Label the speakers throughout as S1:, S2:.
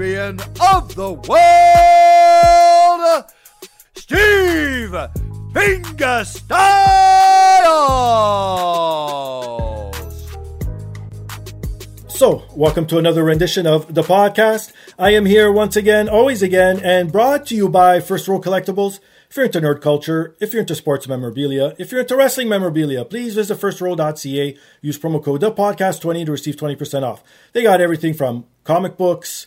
S1: of the world, Steve Fingerstyles.
S2: So, welcome to another rendition of the podcast. I am here once again, always again, and brought to you by First Row Collectibles. If you're into nerd culture, if you're into sports memorabilia, if you're into wrestling memorabilia, please visit firstrow.ca. Use promo code the podcast 20 to receive 20% off. They got everything from comic books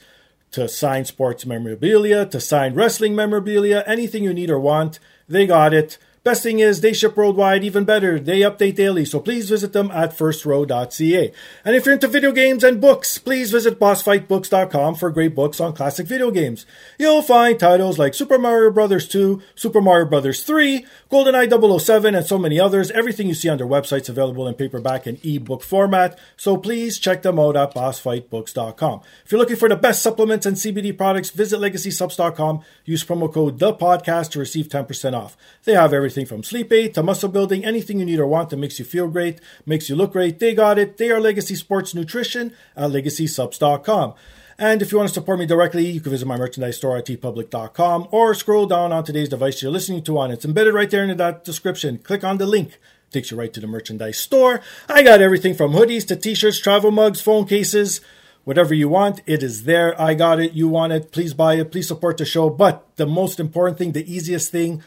S2: to sign sports memorabilia to sign wrestling memorabilia, anything you need or want, they got it. Best thing is they ship worldwide, even better. They update daily, so please visit them at firstrow.ca. And if you're into video games and books, please visit bossfightbooks.com for great books on classic video games. You'll find titles like Super Mario Bros. 2, Super Mario Bros. 3, GoldenEye 007, and so many others. Everything you see on their website's available in paperback and ebook format, so please check them out at bossfightbooks.com. If you're looking for the best supplements and CBD products, visit legacysupps.com. Use promo code the podcast to receive 10% off. They have everything from sleep aid to muscle building, anything you need or want that makes you feel great, makes you look great. They got it. They are Legacy Sports Nutrition at legacysupps.com. And if you want to support me directly, you can visit my merchandise store at teepublic.com or scroll down on today's device you're listening to on. It's embedded right there in that description. Click on the link. Takes you right to the merchandise store. I got everything from hoodies to t-shirts, travel mugs, phone cases, whatever you want. It is there. I got it. You want it. Please buy it. Please support the show. But the most important thing, the easiest thing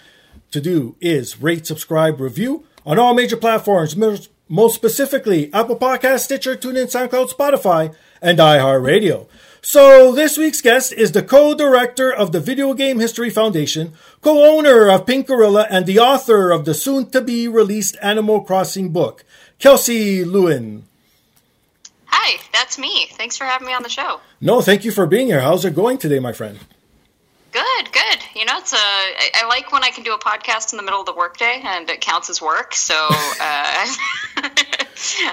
S2: to do is rate, subscribe, review on all major platforms, most specifically Apple Podcast, Stitcher, TuneIn, SoundCloud, Spotify, and iHeartRadio. So this week's guest is the co-director of the Video Game History Foundation, co-owner of Pink Gorilla, and the author of the soon-to-be released Animal Crossing book, Kelsey Lewin.
S3: Hi, that's me. Thanks for having me on the show.
S2: No, thank you for being here. How's it going today, my friend?
S3: Good, good. You know, it's a. I, I like when I can do a podcast in the middle of the workday, and it counts as work. So uh,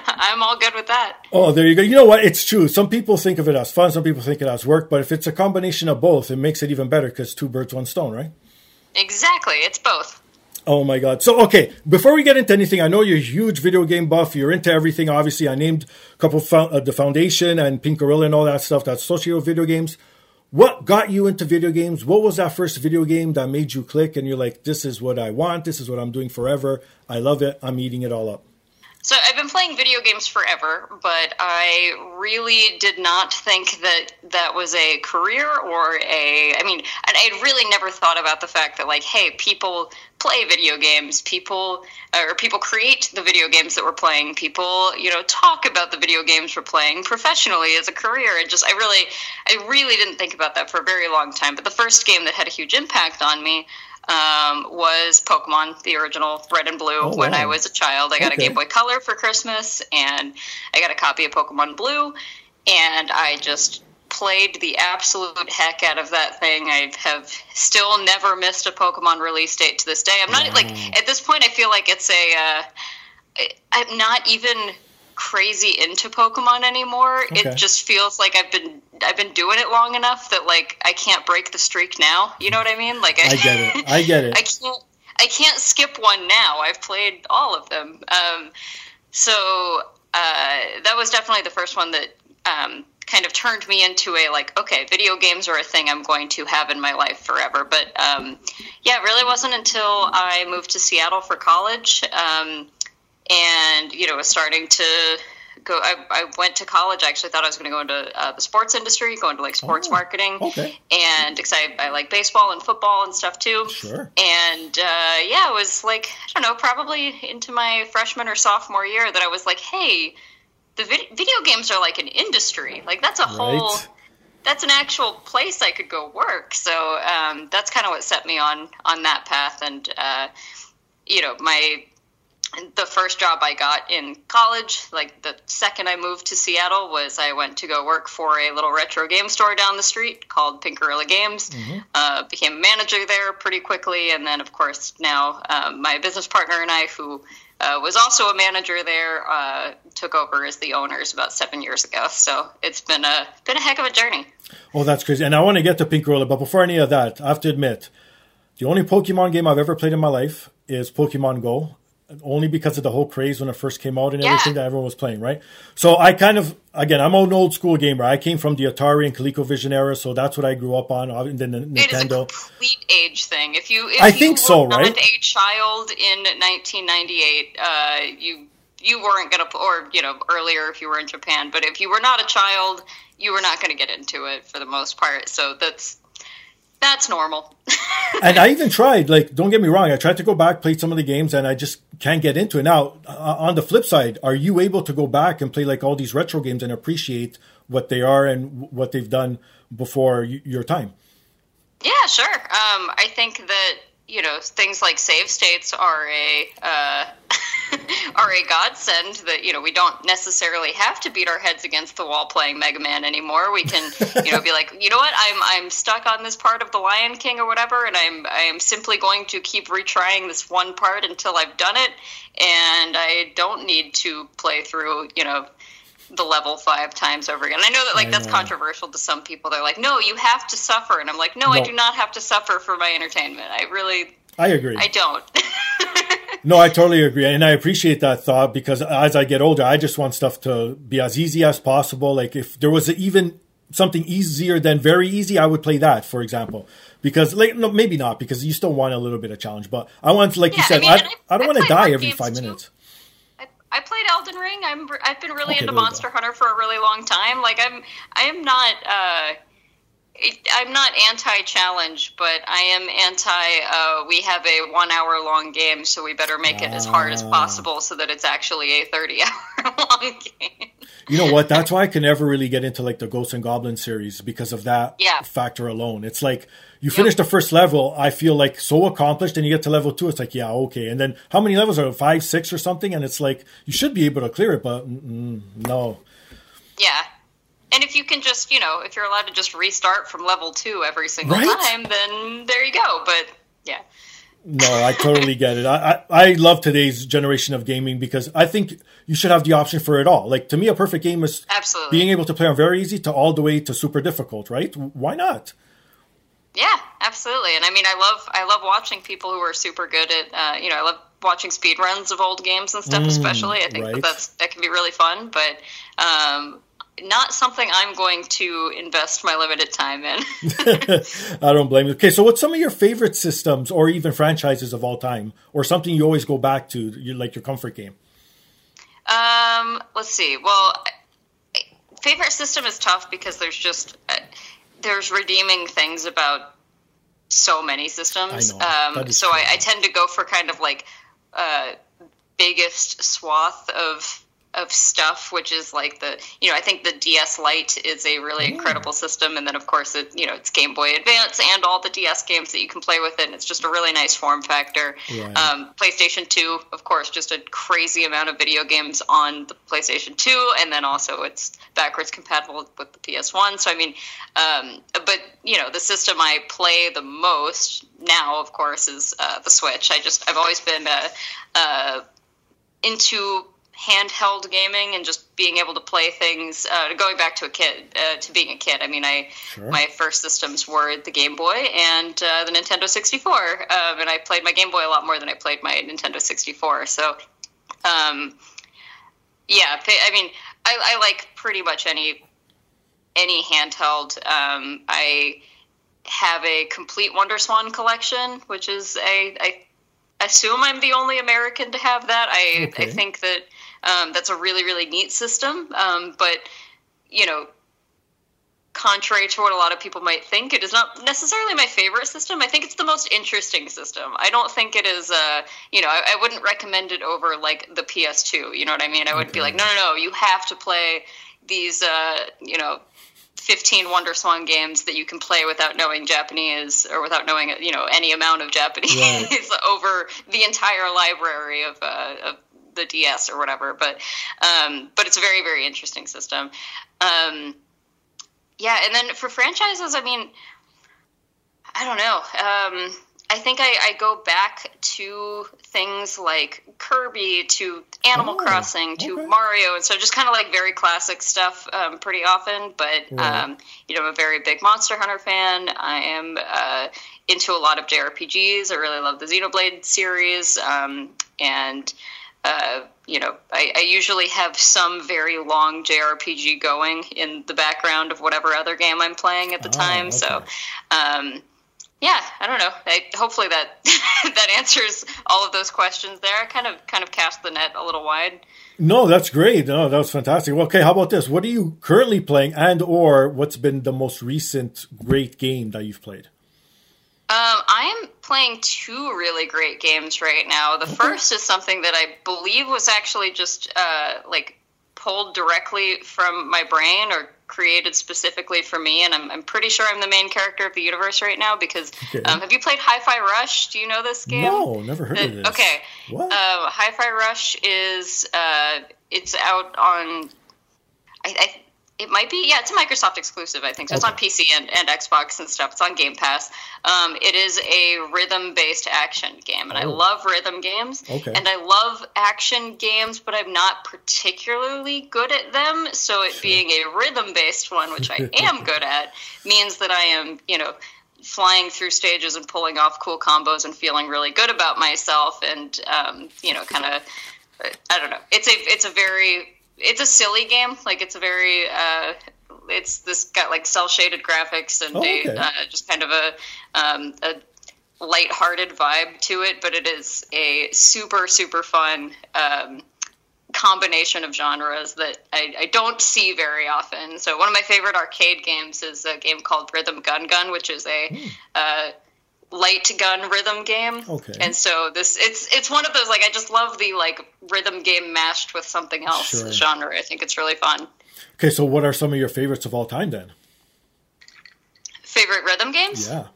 S3: I'm all good with that.
S2: Oh, there you go. You know what? It's true. Some people think of it as fun. Some people think it as work. But if it's a combination of both, it makes it even better because two birds, one stone, right?
S3: Exactly. It's both.
S2: Oh my god. So okay, before we get into anything, I know you're a huge video game buff. You're into everything. Obviously, I named a couple of uh, the foundation and Pink Gorilla and all that stuff that's associated with video games. What got you into video games? What was that first video game that made you click and you're like, this is what I want, this is what I'm doing forever. I love it. I'm eating it all up.
S3: So I've been playing video games forever, but I really did not think that that was a career or a. I mean, and I had really never thought about the fact that like, hey, people play video games, people or people create the video games that we're playing, people you know talk about the video games we're playing professionally as a career. And just I really, I really didn't think about that for a very long time. But the first game that had a huge impact on me um, was Pokemon, the original Red and Blue.
S2: Oh,
S3: when
S2: wow.
S3: I was a child, I got
S2: Okay.
S3: a Game Boy Color for Christmas, and I got a copy of Pokemon Blue, and I just played the absolute heck out of that thing. I have still never missed a Pokemon release date to this day. I'm not like at this point. I feel like it's a. Uh, I'm not even crazy into Pokemon anymore.
S2: Okay.
S3: It just feels like I've been I've been doing it long enough that like I can't break the streak now. You know what I mean? Like
S2: I get it. I get it.
S3: I can't. I can't skip one now. I've played all of them. Um, so uh, that was definitely the first one that um, kind of turned me into a like, okay, video games are a thing I'm going to have in my life forever. But um, yeah, it really wasn't until I moved to Seattle for college, um, and you know, was starting to go. I, I, went to college. I actually thought I was going to go into uh, the sports industry, go into like sports
S2: oh,
S3: marketing.
S2: Okay.
S3: And because I, I, like baseball and football and stuff too.
S2: Sure.
S3: And uh, yeah, it was like I don't know, probably into my freshman or sophomore year that I was like, hey the vid- video games are like an industry. Like that's a whole that's an actual place I could go work. So um, that's kind of what set me on on that path. And uh, you know, my the first job I got in college, like the second I moved to Seattle, was I went to go work for a little retro game store down the street called Pink Gorilla Games. Uh, became a manager there pretty quickly, and then of course now um, my business partner and I, who uh, was also a manager there, uh, took over as the owners about seven years ago. So it's been a been a heck of a journey.
S2: Oh, that's crazy. And I want to get to Pink Gorilla, but before any of that, I have to admit, the only Pokemon game I've ever played in my life is Pokemon Go. Only because of the whole craze when it first came out and
S3: Yeah.
S2: everything that everyone was playing, right? So I kind of, again, I'm an old school gamer. I came from the Atari and ColecoVision era, so that's what I grew up on. And then the
S3: It is a
S2: Nintendo.
S3: complete age thing. If you, if
S2: I
S3: you
S2: think
S3: were
S2: so, right?
S3: a child in 1998, uh, you you weren't gonna, or you know, earlier if you were in Japan. But if you were not a child, you were not going to get into it for the most part. So that's that's normal.
S2: and I even tried, like, don't get me wrong, I tried to go back, played some of the games, and I just can't get into it. Now, on the flip side, are you able to go back and play like all these retro games and appreciate what they are and what they've done before your time?
S3: Yeah, sure. Um, I think that you know things like save states are a uh, are a godsend. That you know we don't necessarily have to beat our heads against the wall playing Mega Man anymore. We can you know be like, you know what, I'm I'm stuck on this part of the Lion King or whatever, and I'm I am simply going to keep retrying this one part until I've done it, and I don't need to play through you know the level five times over again. I know that like that's controversial to some people. They're like, no, you have to suffer, and I'm like, no, I do not have to suffer for my entertainment. I really,
S2: I agree.
S3: I don't.
S2: No, I totally agree, and I appreciate that thought because as I get older, I just want stuff to be as easy as possible. Like if there was even something easier than very easy, I would play that, for example. Because like no, maybe not because you still want a little bit of challenge, but I want, like you
S3: Yeah, I
S2: said,
S3: mean,
S2: I,
S3: and
S2: I,
S3: I-
S2: don't want to die every five
S3: too.
S2: minutes.
S3: I, played Elden Ring. I'm I've been really
S2: Okay,
S3: into Monster
S2: go.
S3: Hunter for a really long time. Like I'm I am not uh I'm not anti-challenge, but I am anti. Uh, we have a one-hour-long game, so we better make it as hard as
S2: Ah.
S3: possible, so that it's actually a thirty-hour-long game.
S2: You know what? That's why I can never really get into like the Ghosts and Goblins series because of that
S3: Yeah.
S2: factor alone. It's like you finish the first level, I feel like so accomplished, and you get to level two, it's like yeah, okay. And then how many levels are it? five, six, or something? And it's like you should be able to clear it, but mm, no.
S3: Yeah. And if you can just, you know, if you're allowed to just restart from level two every single
S2: Right?
S3: time, then there you go. But yeah.
S2: No, I totally get it. I, I, I love today's generation of gaming because I think you should have the option for it all. Like to me, a perfect game is
S3: Absolutely.
S2: being able to play on very easy to all the way to super difficult. Right? Why not?
S3: Yeah, absolutely. And I mean, I love I love watching people who are super good at, uh, you know, I love watching speed runs of old games and stuff. especially, I think
S2: right.
S3: that that's that can be really fun. But um, not something I'm going to invest my limited time in.
S2: I don't blame you. Okay, so what's some of your favorite systems or even franchises of all time, or something you always go back to, you like your comfort game?
S3: Um, let's see. Well, favorite system is tough because there's just uh, there's redeeming things about so many systems.
S2: I.
S3: Um, so I. I tend to go for kind of like uh, biggest swath of of stuff, which is like the you know I think the DS Lite is a really incredible system, and then of course it you know it's Game Boy Advance and all the DS games that you can play with it, and it's just a really nice form factor.
S2: Right.
S3: Um, PlayStation Two, of course, just a crazy amount of video games on the PlayStation Two, and then also it's backwards compatible with the PS One. So I mean, um, but you know the system I play the most now, of course, is uh, the Switch. I just I've always been uh, uh, into handheld gaming and just being able to play things. Uh, going back to a kid, uh, to being a kid. I mean, I sure. my first systems were the Game Boy and uh, the Nintendo 64, um, and I played my Game Boy a lot more than I played my Nintendo 64. So, um, yeah, I mean, I, I, like pretty much any any handheld. Um, I have a complete WonderSwan collection, which is a I assume I'm the only American to have that. I okay. I think that um, that's a really really neat system. Um, but you know, contrary to what a lot of people might think, it is not necessarily my favorite system. I think it's the most interesting system. I don't think it is. Uh, you know, I, I wouldn't recommend it over like the PS2. You know what I mean? I would okay. be like, no, no, no, you have to play these. Uh, you know 15 WonderSwan games that you can play without knowing Japanese or without knowing you know any amount of Japanese right. over the entire library of, uh, of the DS or whatever. But um, but it's a very very interesting system. Um, yeah, and then for franchises, I mean, I don't know. Um, I think I, I, go back to things like Kirby, to Animal oh, Crossing, to okay. Mario, and so just kind of like very classic stuff um, pretty often. But yeah. um, you know, I'm a very big Monster Hunter fan. I am uh, into a lot of JRPGs. I really love the Xenoblade series, um, and uh, you know, I, I, usually have some very long JRPG going in the background of whatever other game I'm playing at the oh, time. Okay. So, um, yeah, I don't know. I, hopefully that that answers all of those questions there. I kind of kind of cast the net a little wide.
S2: No, that's great. No, that was fantastic. Well okay, how about this? What are you currently playing, and or what's been the most recent great game that you've played?
S3: Um, I am playing two really great games right now. The first is something that I believe was actually just uh, like pulled directly from my brain or created specifically for me, and I'm, I'm pretty sure I'm the main character of the universe right now because okay. um, have you played Hi-Fi Rush? Do you know this game?
S2: No, never heard uh, of this.
S3: Okay, what? Uh, Hi-Fi Rush is uh, it's out on. I, I it might be, yeah, it's a Microsoft exclusive, I think. So okay. it's on PC and, and Xbox and stuff. It's on Game Pass. Um, it is a rhythm based action game, and oh. I love rhythm games. Okay. And I love action games, but I'm not particularly good at them. So it sure. being a rhythm based one, which I am good at, means that I am, you know, flying through stages and pulling off cool combos and feeling really good about myself and, um, you know, kind of. I don't know. It's a it's a very it's a silly game. Like it's a very uh, it's this got like cell shaded graphics and oh, okay. a, uh, just kind of a um, a light-hearted vibe to it, but it is a super super fun um, combination of genres that I, I, don't see very often. So one of my favorite arcade games is a game called Rhythm Gun Gun, which is a mm. uh, light gun rhythm game. Okay. And so this it's it's one of those like I just love the like rhythm game mashed with something else sure. genre. I think it's really fun.
S2: Okay, so what are some of your favorites of all time then?
S3: Favorite rhythm games?
S2: Yeah.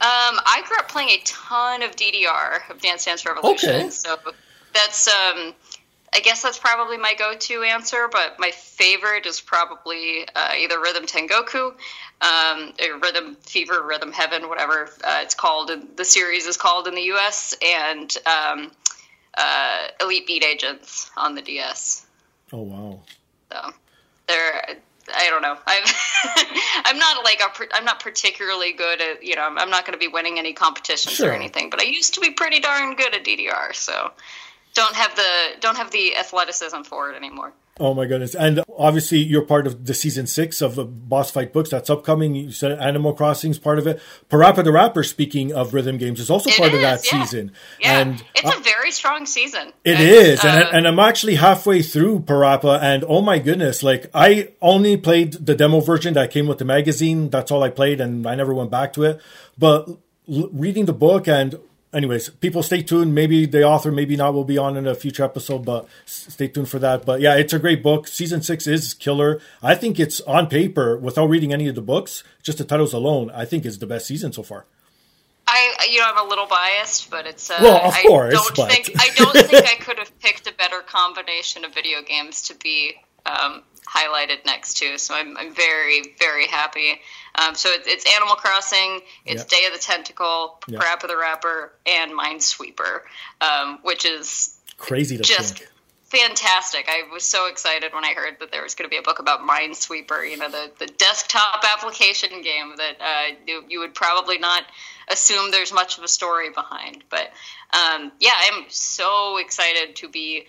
S3: Um, I grew up playing a ton of DDR of Dance Dance Revolution. Okay. So that's um I guess that's probably my go-to answer, but my favorite is probably uh, either Rhythm Tengoku, um, Rhythm Fever, Rhythm Heaven, whatever uh, it's called. The series is called in the U.S. and um, uh, Elite Beat Agents on the DS.
S2: Oh wow!
S3: So they're I don't know. i am not like a, I'm not particularly good at you know I'm not going to be winning any competitions sure. or anything, but I used to be pretty darn good at DDR. So don't have the don't have the athleticism for it anymore.
S2: Oh my goodness! And obviously, you're part of the season six of the Boss Fight books that's upcoming. You said Animal Crossing is part of it. Parappa the Rapper, speaking of rhythm games, is also it part is, of that yeah. season.
S3: Yeah, and it's uh, a very strong season.
S2: It is, uh, and, and I'm actually halfway through Parappa, and oh my goodness! Like I only played the demo version that came with the magazine. That's all I played, and I never went back to it. But reading the book and anyways, people stay tuned. Maybe the author, maybe not, will be on in a future episode, but stay tuned for that. But yeah, it's a great book. Season six is killer. I think it's on paper, without reading any of the books, just the titles alone, I think is the best season so far.
S3: I, you know, I'm a little biased, but it's. Uh,
S2: well, of course.
S3: I don't
S2: but...
S3: think I don't think I could have picked a better combination of video games to be um, highlighted next to. So I'm, I'm very, very happy. Um, so it's, it's, Animal Crossing, it's yep. Day of the Tentacle, yep. Parappa the Rapper, and Minesweeper, um, which is
S2: crazy to
S3: just
S2: think.
S3: fantastic. I was so excited when I heard that there was going to be a book about Minesweeper, you know, the, the desktop application game that uh, you, you, would probably not assume there's much of a story behind. But um, yeah, I'm so excited to be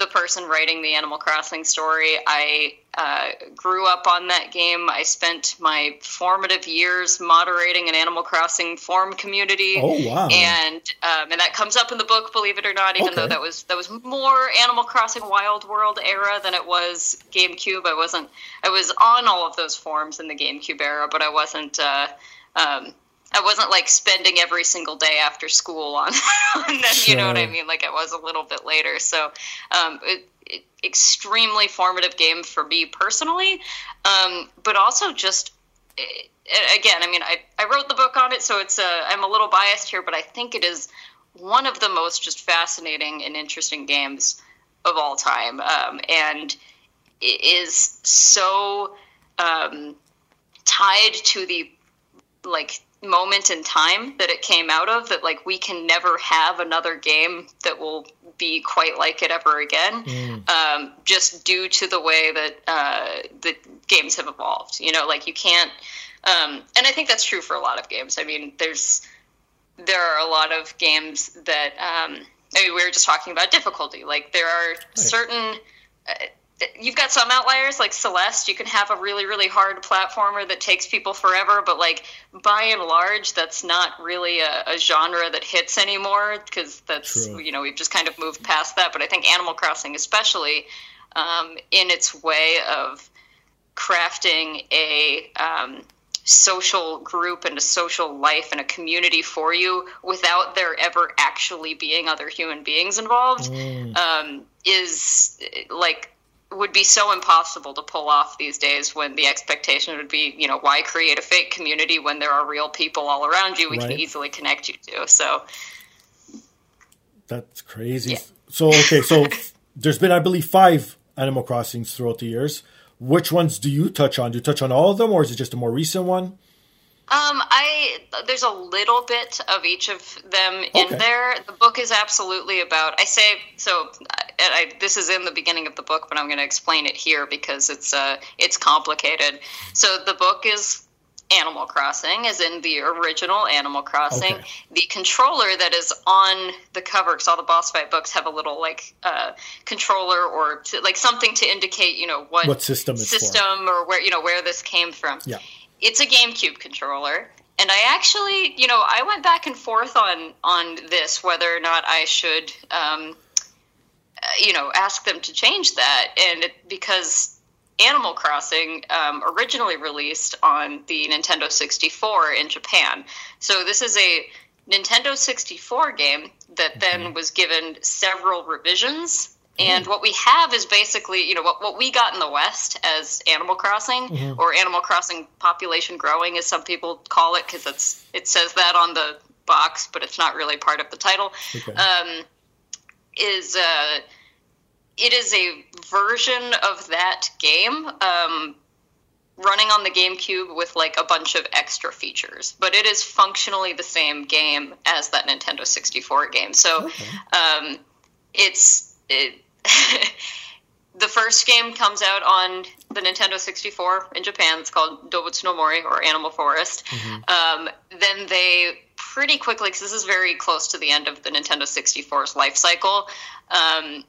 S3: the person writing the Animal Crossing story. I uh, grew up on that game. I spent my formative years moderating an Animal Crossing forum community.
S2: Oh wow!
S3: And um, and that comes up in the book, believe it or not. Even okay. though that was that was more Animal Crossing Wild World era than it was GameCube. I wasn't. I was on all of those forums in the GameCube era, but I wasn't. Uh, um, I wasn't like spending every single day after school on, on them. Sure. You know what I mean? Like I was a little bit later. So, um, it, it, extremely formative game for me personally, um, but also just it, again. I mean, I, I wrote the book on it, so it's uh, I'm a little biased here, but I think it is one of the most just fascinating and interesting games of all time, um, and it is so um, tied to the like moment in time that it came out of that like we can never have another game that will be quite like it ever again mm. um, just due to the way that uh, the games have evolved you know like you can't um, and i think that's true for a lot of games i mean there's there are a lot of games that um, I mean, we were just talking about difficulty like there are right. certain uh, you've got some outliers like Celeste. You can have a really really hard platformer that takes people forever, but like by and large, that's not really a, a genre that hits anymore because that's True. you know we've just kind of moved past that. But I think Animal Crossing, especially um, in its way of crafting a um, social group and a social life and a community for you without there ever actually being other human beings involved mm. um, is like would be so impossible to pull off these days when the expectation would be, you know, why create a fake community when there are real people all around you we right. can easily connect you to. So
S2: that's crazy. Yeah. So okay, so there's been I believe 5 Animal Crossings throughout the years. Which ones do you touch on? Do you touch on all of them or is it just a more recent one?
S3: Um, I there's a little bit of each of them in okay. there. The book is absolutely about. I say so. I, I, this is in the beginning of the book, but I'm going to explain it here because it's uh it's complicated. So the book is Animal Crossing, as in the original Animal Crossing. Okay. The controller that is on the cover, because all the boss fight books have a little like uh, controller or to, like something to indicate, you know, what,
S2: what system
S3: system or where you know where this came from.
S2: Yeah
S3: it's a GameCube controller. And I actually, you know, I went back and forth on on this whether or not I should, um, uh, you know, ask them to change that, and it, because Animal Crossing um, originally released on the Nintendo 64 in Japan, so this is a Nintendo 64 game that then mm-hmm. was given several revisions and what we have is basically, you know, what, what we got in the West as Animal Crossing mm-hmm. or Animal Crossing population growing, as some people call it, because it's it says that on the box, but it's not really part of the title. Okay. Um, is uh, it is a version of that game um, running on the GameCube with like a bunch of extra features, but it is functionally the same game as that Nintendo 64 game. So okay. um, it's it, the first game comes out on the Nintendo 64 in Japan. It's called Dobutsu no Mori or Animal Forest. Mm-hmm. Um, then they pretty quickly, because this is very close to the end of the Nintendo 64's life cycle, um,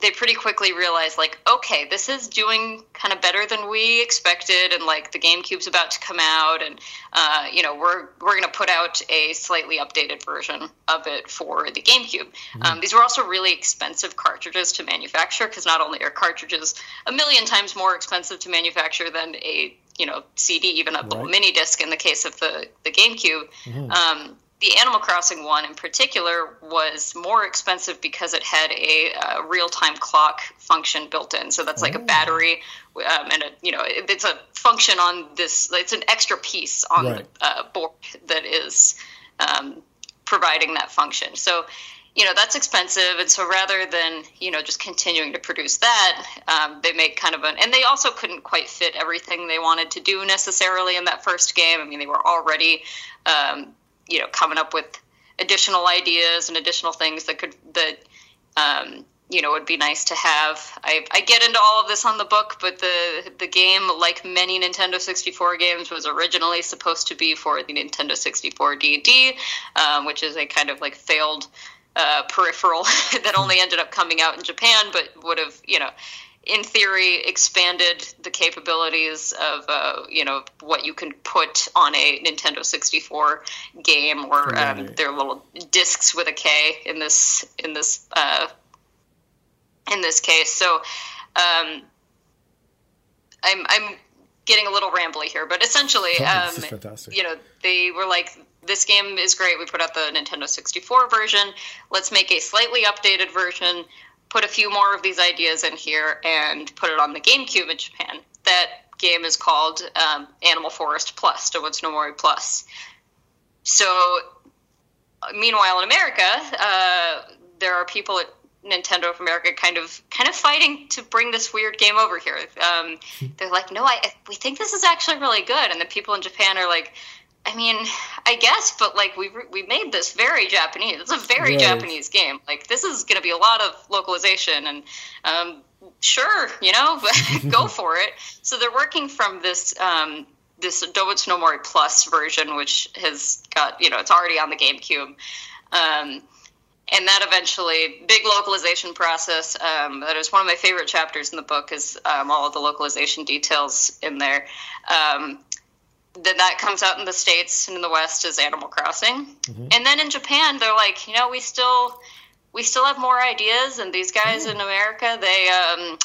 S3: they pretty quickly realized like okay this is doing kind of better than we expected and like the gamecube's about to come out and uh, you know we're we're going to put out a slightly updated version of it for the gamecube mm-hmm. um, these were also really expensive cartridges to manufacture because not only are cartridges a million times more expensive to manufacture than a you know cd even a right. mini disc in the case of the the gamecube mm-hmm. um, the Animal Crossing one in particular was more expensive because it had a uh, real-time clock function built in. So that's like oh. a battery, um, and a, you know it, it's a function on this. It's an extra piece on right. the uh, board that is um, providing that function. So you know that's expensive, and so rather than you know just continuing to produce that, um, they make kind of an. And they also couldn't quite fit everything they wanted to do necessarily in that first game. I mean, they were already um, you know coming up with additional ideas and additional things that could that um, you know, would be nice to have. I, I get into all of this on the book, but the the game, like many Nintendo 64 games, was originally supposed to be for the Nintendo 64 DD, um, which is a kind of like failed uh, peripheral that only ended up coming out in Japan, but would have, you know, in theory, expanded the capabilities of uh, you know what you can put on a Nintendo 64 game, or um, their little discs with a K in this in this uh, in this case. So um, I'm I'm getting a little rambly here, but essentially,
S2: Oh,
S3: um,
S2: this is fantastic.
S3: you know, they were like, "This game is great. We put out the Nintendo 64 version. Let's make a slightly updated version. Put a few more of these ideas in here, and put it on the GameCube in Japan." That game is called um, Animal Forest Plus, Dobutsu no Mori Plus. So, meanwhile, in America, uh, there are people at Nintendo of America kind of kind of fighting to bring this weird game over here. Um, they're like, no, I we think this is actually really good, and the people in Japan are like, I mean, I guess, but like we we made this very Japanese. It's a very
S2: Right.
S3: Japanese game. Like this is going to be a lot of localization, and um, sure, you know, go for it. So they're working from this. Um, this Dobutsu no Mori Plus version, which has got you know it's already on the GameCube, um, and that eventually big localization process. Um, that is one of my favorite chapters in the book is um, all of the localization details in there. Um, then that comes out in the states and in the West as Animal Crossing, mm-hmm. and then in Japan they're like, you know, we still we still have more ideas, and these guys mm. in America they. Um,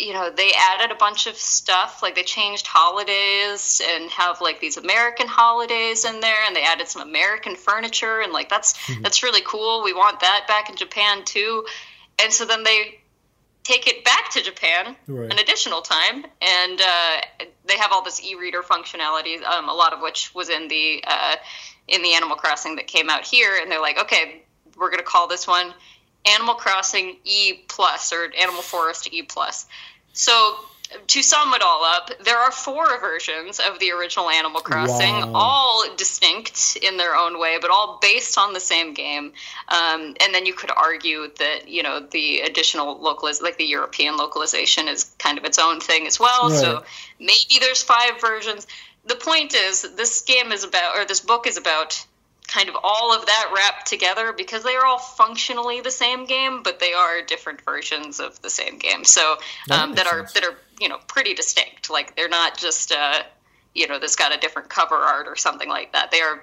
S3: you know they added a bunch of stuff like they changed holidays and have like these american holidays in there and they added some american furniture and like that's mm-hmm. that's really cool. We want that back in japan too. And so then they take it back to japan
S2: Right.
S3: an additional time and uh, they have all this e-reader functionality um, a lot of which was in the uh, in the animal crossing that came out here and they're like okay we're going to call this one Animal Crossing E Plus or Animal Forest E Plus. So to sum it all up, there are four versions of the original Animal Crossing,
S2: Wow.
S3: all distinct in their own way, but all based on the same game. Um, and then you could argue that you know the additional localiz like the European localization, is kind of its own thing as well. So maybe there's five versions. The point is, this game is about, or this book is about kind of all of that wrapped together because they are all functionally the same game, but they are different versions of the same game. So
S2: That
S3: um,
S2: makes
S3: that are
S2: sense.
S3: that are you know pretty distinct. Like they're not just uh, you know that's got a different cover art or something like that. They are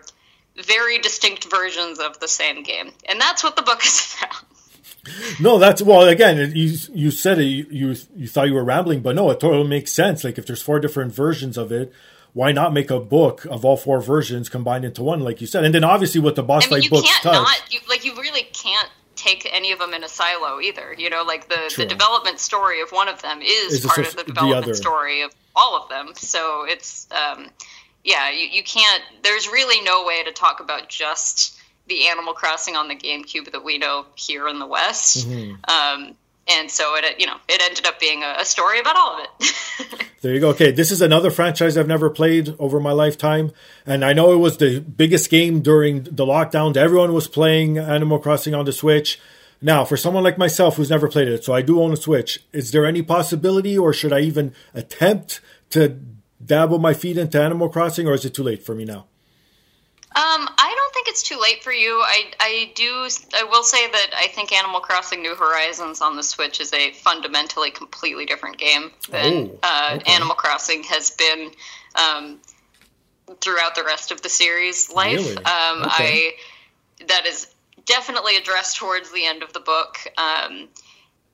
S3: very distinct versions of the same game, and that's what the book is about.
S2: No, that's well. Again, you you said it, you you thought you were rambling, but no, it totally makes sense. Like if there's four different versions of it, why not make a book of all four versions combined into one, like you said? And then obviously with the boss
S3: I mean,
S2: fight
S3: you
S2: books
S3: can't
S2: touch,
S3: not you, like you take any of them in a silo either. You know, like the
S2: True.
S3: the development story of one of them is
S2: Is the
S3: part of the
S2: the
S3: development
S2: other.
S3: story of all of them. So it's um, yeah, you, you can't. There's really no way to talk about just the Animal Crossing on the GameCube that we know here in the West.
S2: Mm-hmm.
S3: Um, and so it, you know, it ended up being a, story about all of it.
S2: There you go. Okay, this is another franchise I've never played over my lifetime, and I know it was the biggest game during the lockdowns. Everyone was playing Animal Crossing on the Switch. Now, for someone like myself who's never played it, so I do own a Switch, is there any possibility, or should I even attempt to dabble my feet into Animal Crossing, or is it too late for me now?
S3: Um, I don't think it's too late for you. I, I do. I will say that I think Animal Crossing: New Horizons on the Switch is a fundamentally completely different game than
S2: Oh,
S3: uh,
S2: okay.
S3: Animal Crossing has been um, throughout the rest of the series life.
S2: Really?
S3: Um,
S2: Okay.
S3: I that is definitely addressed towards the end of the book, um,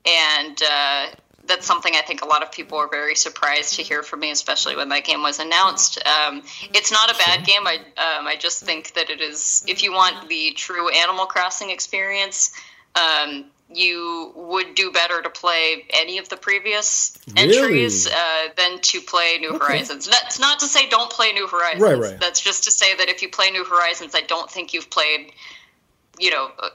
S3: and uh, that's something I think a lot of people were very surprised to hear from me, especially when that game was announced. Um, it's not a bad game. I um, I just think that it is. If you want the true Animal Crossing experience. Um, you would do better to play any of the previous
S2: Really?
S3: entries uh, than to play New Horizons. That's not to say don't play New Horizons.
S2: Right, right.
S3: That's just to say that if you play New Horizons, I don't think you've played. You know, uh,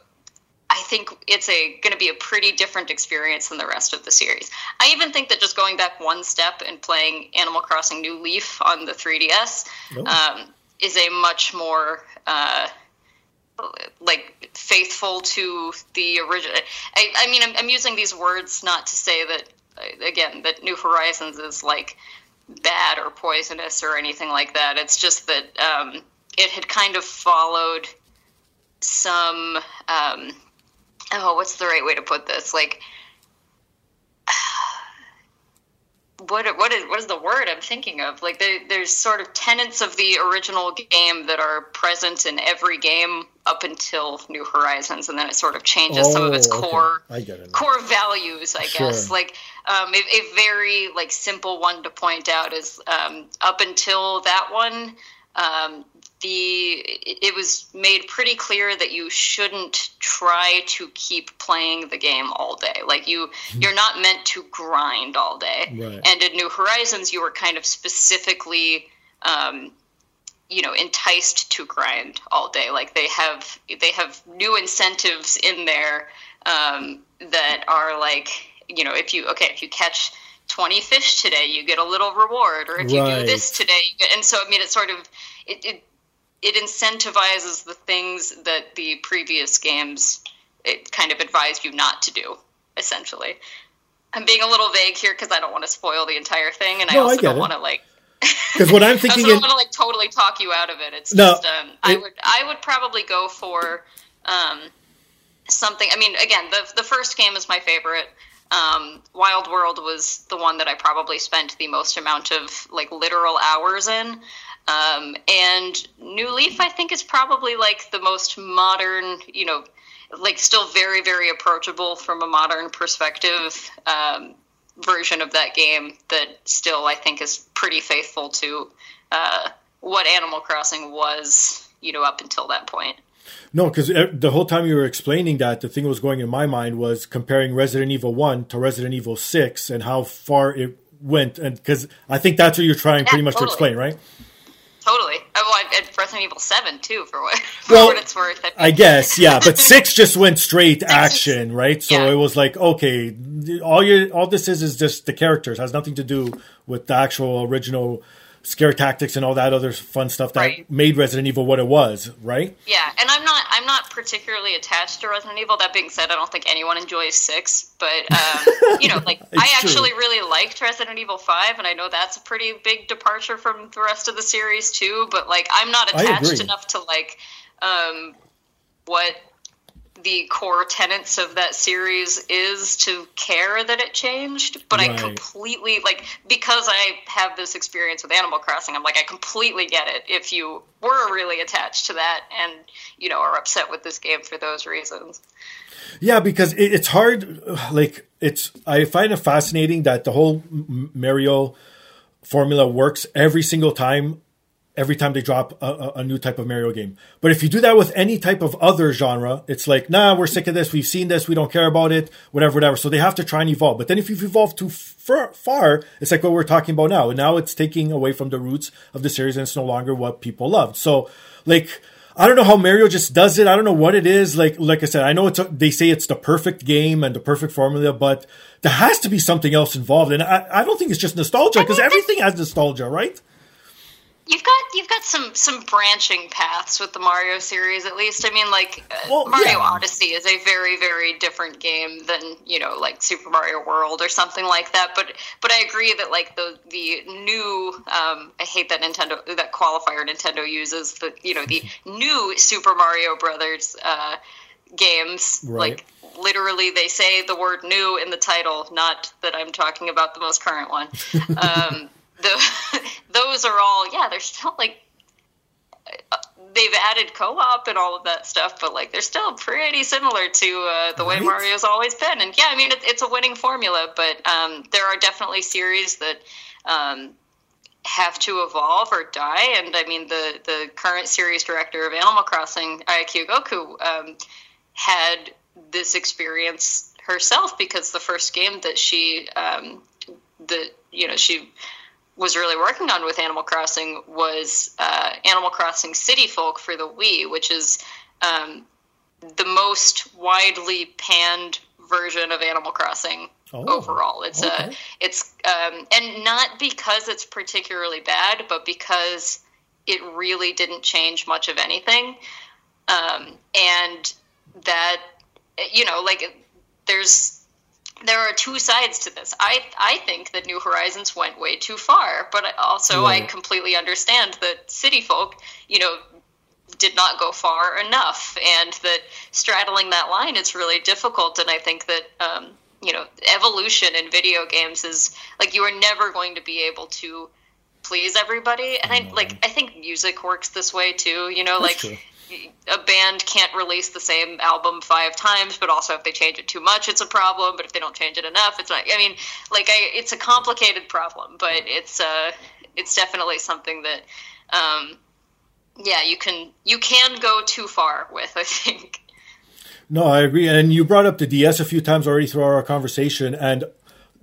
S3: I think it's a going to be a pretty different experience than the rest of the series. I even think that just going back one step and playing Animal Crossing New Leaf on the 3DS
S2: Oh.
S3: um, is a much more uh, like faithful to the original. I, I mean, I'm, I'm using these words not to say that again that New Horizons is like bad or poisonous or anything like that. It's just that um, it had kind of followed some. Um, oh, what's the right way to put this? Like what what is what is the word I'm thinking of? Like there, there's sort of tenets of the original game that are present in every game up until New Horizons, and then it sort of changes oh, some of its oh, core core values, I sure. guess. Like um, a, a, very like simple one to point out is um, up until that one, um, the it was made pretty clear that you shouldn't try to keep playing the game all day like you hmm. you're not meant to grind all day right. and in new horizons you were kind of specifically um, you know enticed to grind all day like they have they have new incentives in there um, that are like you know if you okay if you catch 20 fish today you get a little reward or if you right. do this today you get and so i mean it sort of it, it it incentivizes the things that the previous games it kind of advised you not to do essentially. I'm being a little vague here because i don't want to spoil the entire thing and no, i also I don't want to like
S2: because what i'm thinking
S3: i don't want to like totally talk you out of it. It's no, just um, it, i would i would probably go for um, something i mean again the, the first game is my favorite. Um, wild world was the one that i probably spent the most amount of like literal hours in um, and New Leaf, I think, is probably like the most modern, you know, like still very, very approachable from a modern perspective um, version of that game that still, I think, is pretty faithful to uh, what Animal Crossing was, you know, up until that point.
S2: No, because the whole time you were explaining that, the thing that was going in my mind was comparing Resident Evil 1 to Resident Evil 6 and how far it went. And because I think that's what you're trying yeah, pretty much totally. to explain, right?
S3: Totally. I, well, and Resident Evil Seven too, for what, for well, what it's worth.
S2: I, I, guess, yeah. But six just went straight action, right? So yeah. it was like, okay, all you all this is is just the characters. It has nothing to do with the actual original scare tactics and all that other fun stuff that right. made Resident Evil what it was, right?
S3: Yeah, and I'm not I'm not particularly attached to Resident Evil. That being said, I don't think anyone enjoys six, but um, you know, like I actually true. really liked Resident Evil Five, and I know that's a pretty big departure from the rest of the series too. But like, I'm not attached enough to like um, what the core tenets of that series is to care that it changed but right. i completely like because i have this experience with animal crossing i'm like i completely get it if you were really attached to that and you know are upset with this game for those reasons
S2: yeah because it's hard like it's i find it fascinating that the whole mario formula works every single time every time they drop a, a, new type of Mario game. But if you do that with any type of other genre, it's like, nah, we're sick of this. We've seen this. We don't care about it. Whatever, whatever. So they have to try and evolve. But then if you've evolved too far, far it's like what we're talking about now. And now it's taking away from the roots of the series and it's no longer what people loved. So, like, I don't know how Mario just does it. I don't know what it is. Like, like I said, I know it's a, they say it's the perfect game and the perfect formula, but there has to be something else involved. And I, I don't think it's just nostalgia because everything has nostalgia, right?
S3: You've got you've got some some branching paths with the Mario series, at least. I mean, like uh, well, Mario yeah. Odyssey is a very very different game than you know like Super Mario World or something like that. But but I agree that like the the new um, I hate that Nintendo that qualifier Nintendo uses the you know the new Super Mario Brothers uh, games right. like literally they say the word new in the title not that i'm talking about the most current one um, the those are all yeah they're still like uh, they've added co-op and all of that stuff but like they're still pretty similar to uh, the right? way mario's always been and yeah i mean it, it's a winning formula but um, there are definitely series that um, have to evolve or die and i mean the the current series director of animal crossing Aya Kyogoku um, had this experience herself because the first game that she um, the you know she was really working on with Animal Crossing was uh, Animal Crossing City Folk for the Wii, which is um, the most widely panned version of Animal Crossing oh, overall. It's okay. a it's um, and not because it's particularly bad, but because it really didn't change much of anything. um, and that you know, like there's there are two sides to this. I I think that New Horizons went way too far, but also right. I completely understand that City Folk, you know, did not go far enough, and that straddling that line is really difficult. And I think that um, you know, evolution in video games is like you are never going to be able to please everybody, and I like I think music works this way too. You know, That's like. True a band can't release the same album five times, but also if they change it too much, it's a problem. But if they don't change it enough, it's not. I mean, like I, it's a complicated problem, but it's uh, it's definitely something that, um, yeah, you can you can go too far with. I think.
S2: No, I agree. And you brought up the DS a few times already through our conversation, and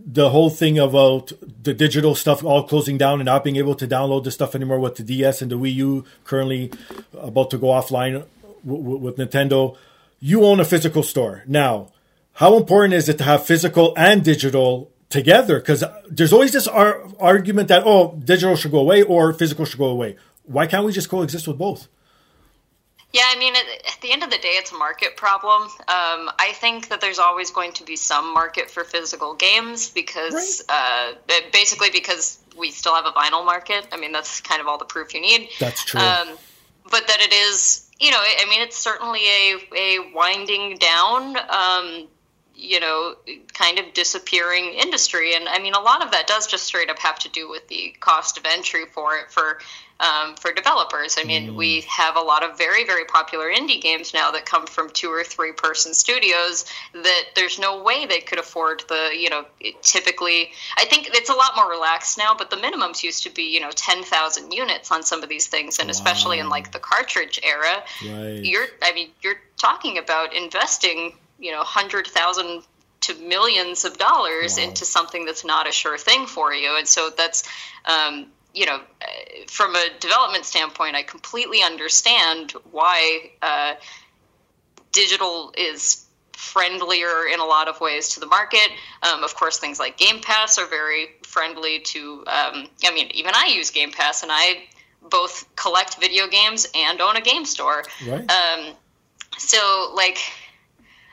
S2: the whole thing about the digital stuff all closing down and not being able to download the stuff anymore with the DS and the Wii U currently about to go offline w- with Nintendo. You own a physical store. Now, how important is it to have physical and digital together? Because there's always this ar- argument that, oh, digital should go away or physical should go away. Why can't we just coexist with both?
S3: Yeah, I mean, at, the end of the day, it's a market problem. Um, I think that there's always going to be some market for physical games because, right. uh, basically, because we still have a vinyl market. I mean, that's kind of all the proof you need.
S2: That's true. Um,
S3: but that it is, you know, I mean, it's certainly a a winding down. Um, you know, kind of disappearing industry. And I mean, a lot of that does just straight up have to do with the cost of entry for it for um, for developers. I mean, mm. we have a lot of very, very popular indie games now that come from two or three person studios that there's no way they could afford the, you know, typically, I think it's a lot more relaxed now, but the minimums used to be, you know, 10,000 units on some of these things. And wow. especially in like the cartridge era, right. you're, I mean, you're talking about investing, you know, 100,000 to millions of dollars wow. into something that's not a sure thing for you. And so that's, um, you know, from a development standpoint, I completely understand why uh, digital is friendlier in a lot of ways to the market. Um, of course, things like Game Pass are very friendly to. Um, I mean, even I use Game Pass, and I both collect video games and own a game store.
S2: Right.
S3: Um, so, like,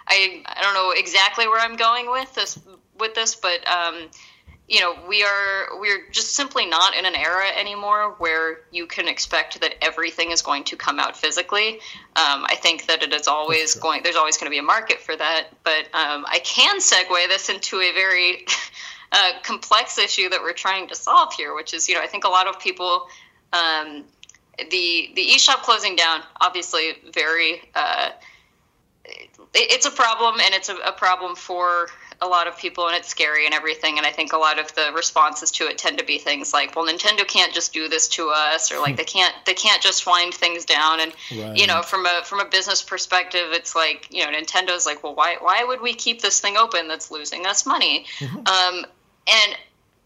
S3: I I don't know exactly where I'm going with this with this, but um, you know we are we're just simply not in an era anymore where you can expect that everything is going to come out physically. Um, i think that it is always going there's always going to be a market for that but um, i can segue this into a very uh, complex issue that we're trying to solve here which is you know i think a lot of people um, the the eShop closing down obviously very uh, it's a problem and it's a, a problem for a lot of people and it's scary and everything and i think a lot of the responses to it tend to be things like well nintendo can't just do this to us or like they can't they can't just wind things down and right. you know from a from a business perspective it's like you know nintendo's like well why why would we keep this thing open that's losing us money mm-hmm. um, and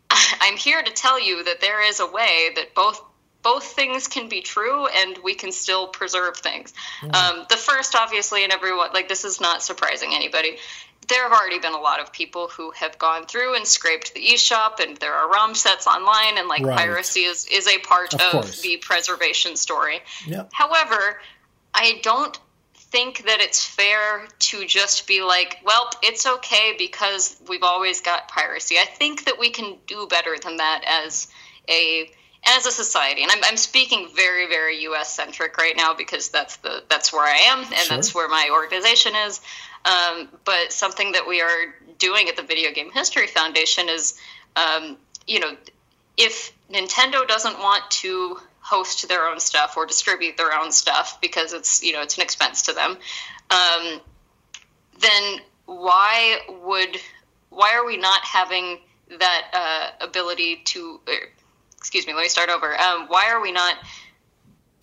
S3: i'm here to tell you that there is a way that both both things can be true and we can still preserve things. Mm. Um, the first, obviously, and everyone, like, this is not surprising anybody, there have already been a lot of people who have gone through and scraped the eShop, and there are ROM sets online, and like right. piracy is, is a part of, of the preservation story.
S2: Yep.
S3: However, I don't think that it's fair to just be like, well, it's okay because we've always got piracy. I think that we can do better than that as a as a society. And I'm, I'm speaking very, very U.S. centric right now because that's the that's where I am and sure. that's where my organization is. Um, but something that we are doing at the Video Game History Foundation is, um, you know, if Nintendo doesn't want to host their own stuff or distribute their own stuff because it's you know it's an expense to them, um, then why would why are we not having that uh, ability to? Excuse me. Let me start over. Um, why are we not?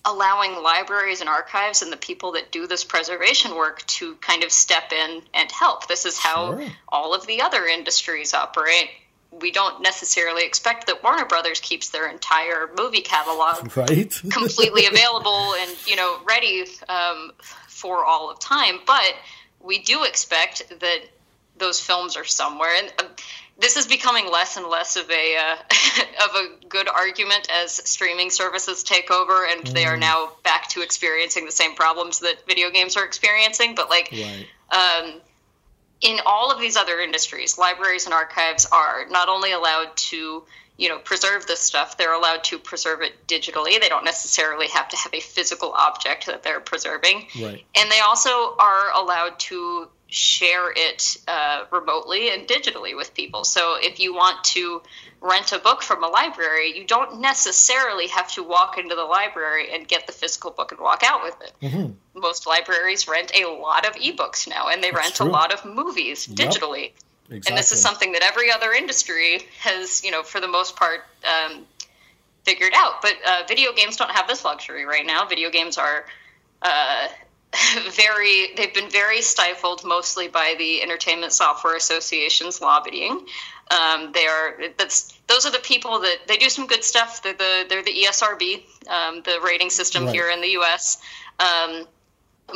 S3: allowing libraries and archives and the people that do this preservation work to kind of step in and help. This is how sure. all of the other industries operate. We don't necessarily expect that Warner Brothers keeps their entire movie catalog
S2: right.
S3: completely available and you know ready um, for all of time, but we do expect that those films are somewhere. And uh, this is becoming less and less of a uh, of a good argument as streaming services take over, and mm. they are mm. now back to experiencing the same problems that video games are experiencing. But like, right. um, in all of these other industries, libraries and archives are not only allowed to you know preserve this stuff they're allowed to preserve it digitally they don't necessarily have to have a physical object that they're preserving
S2: right.
S3: and they also are allowed to share it uh, remotely and digitally with people so if you want to rent a book from a library you don't necessarily have to walk into the library and get the physical book and walk out with it mm-hmm. most libraries rent a lot of ebooks now and they That's rent true. a lot of movies digitally yep. Exactly. And this is something that every other industry has, you know, for the most part, um, figured out. But uh, video games don't have this luxury right now. Video games are uh, very, they've been very stifled mostly by the Entertainment Software Association's lobbying. Um, they are that's those are the people that they do some good stuff. They're the they're the ESRB, um, the rating system right. here in the U.S. Um,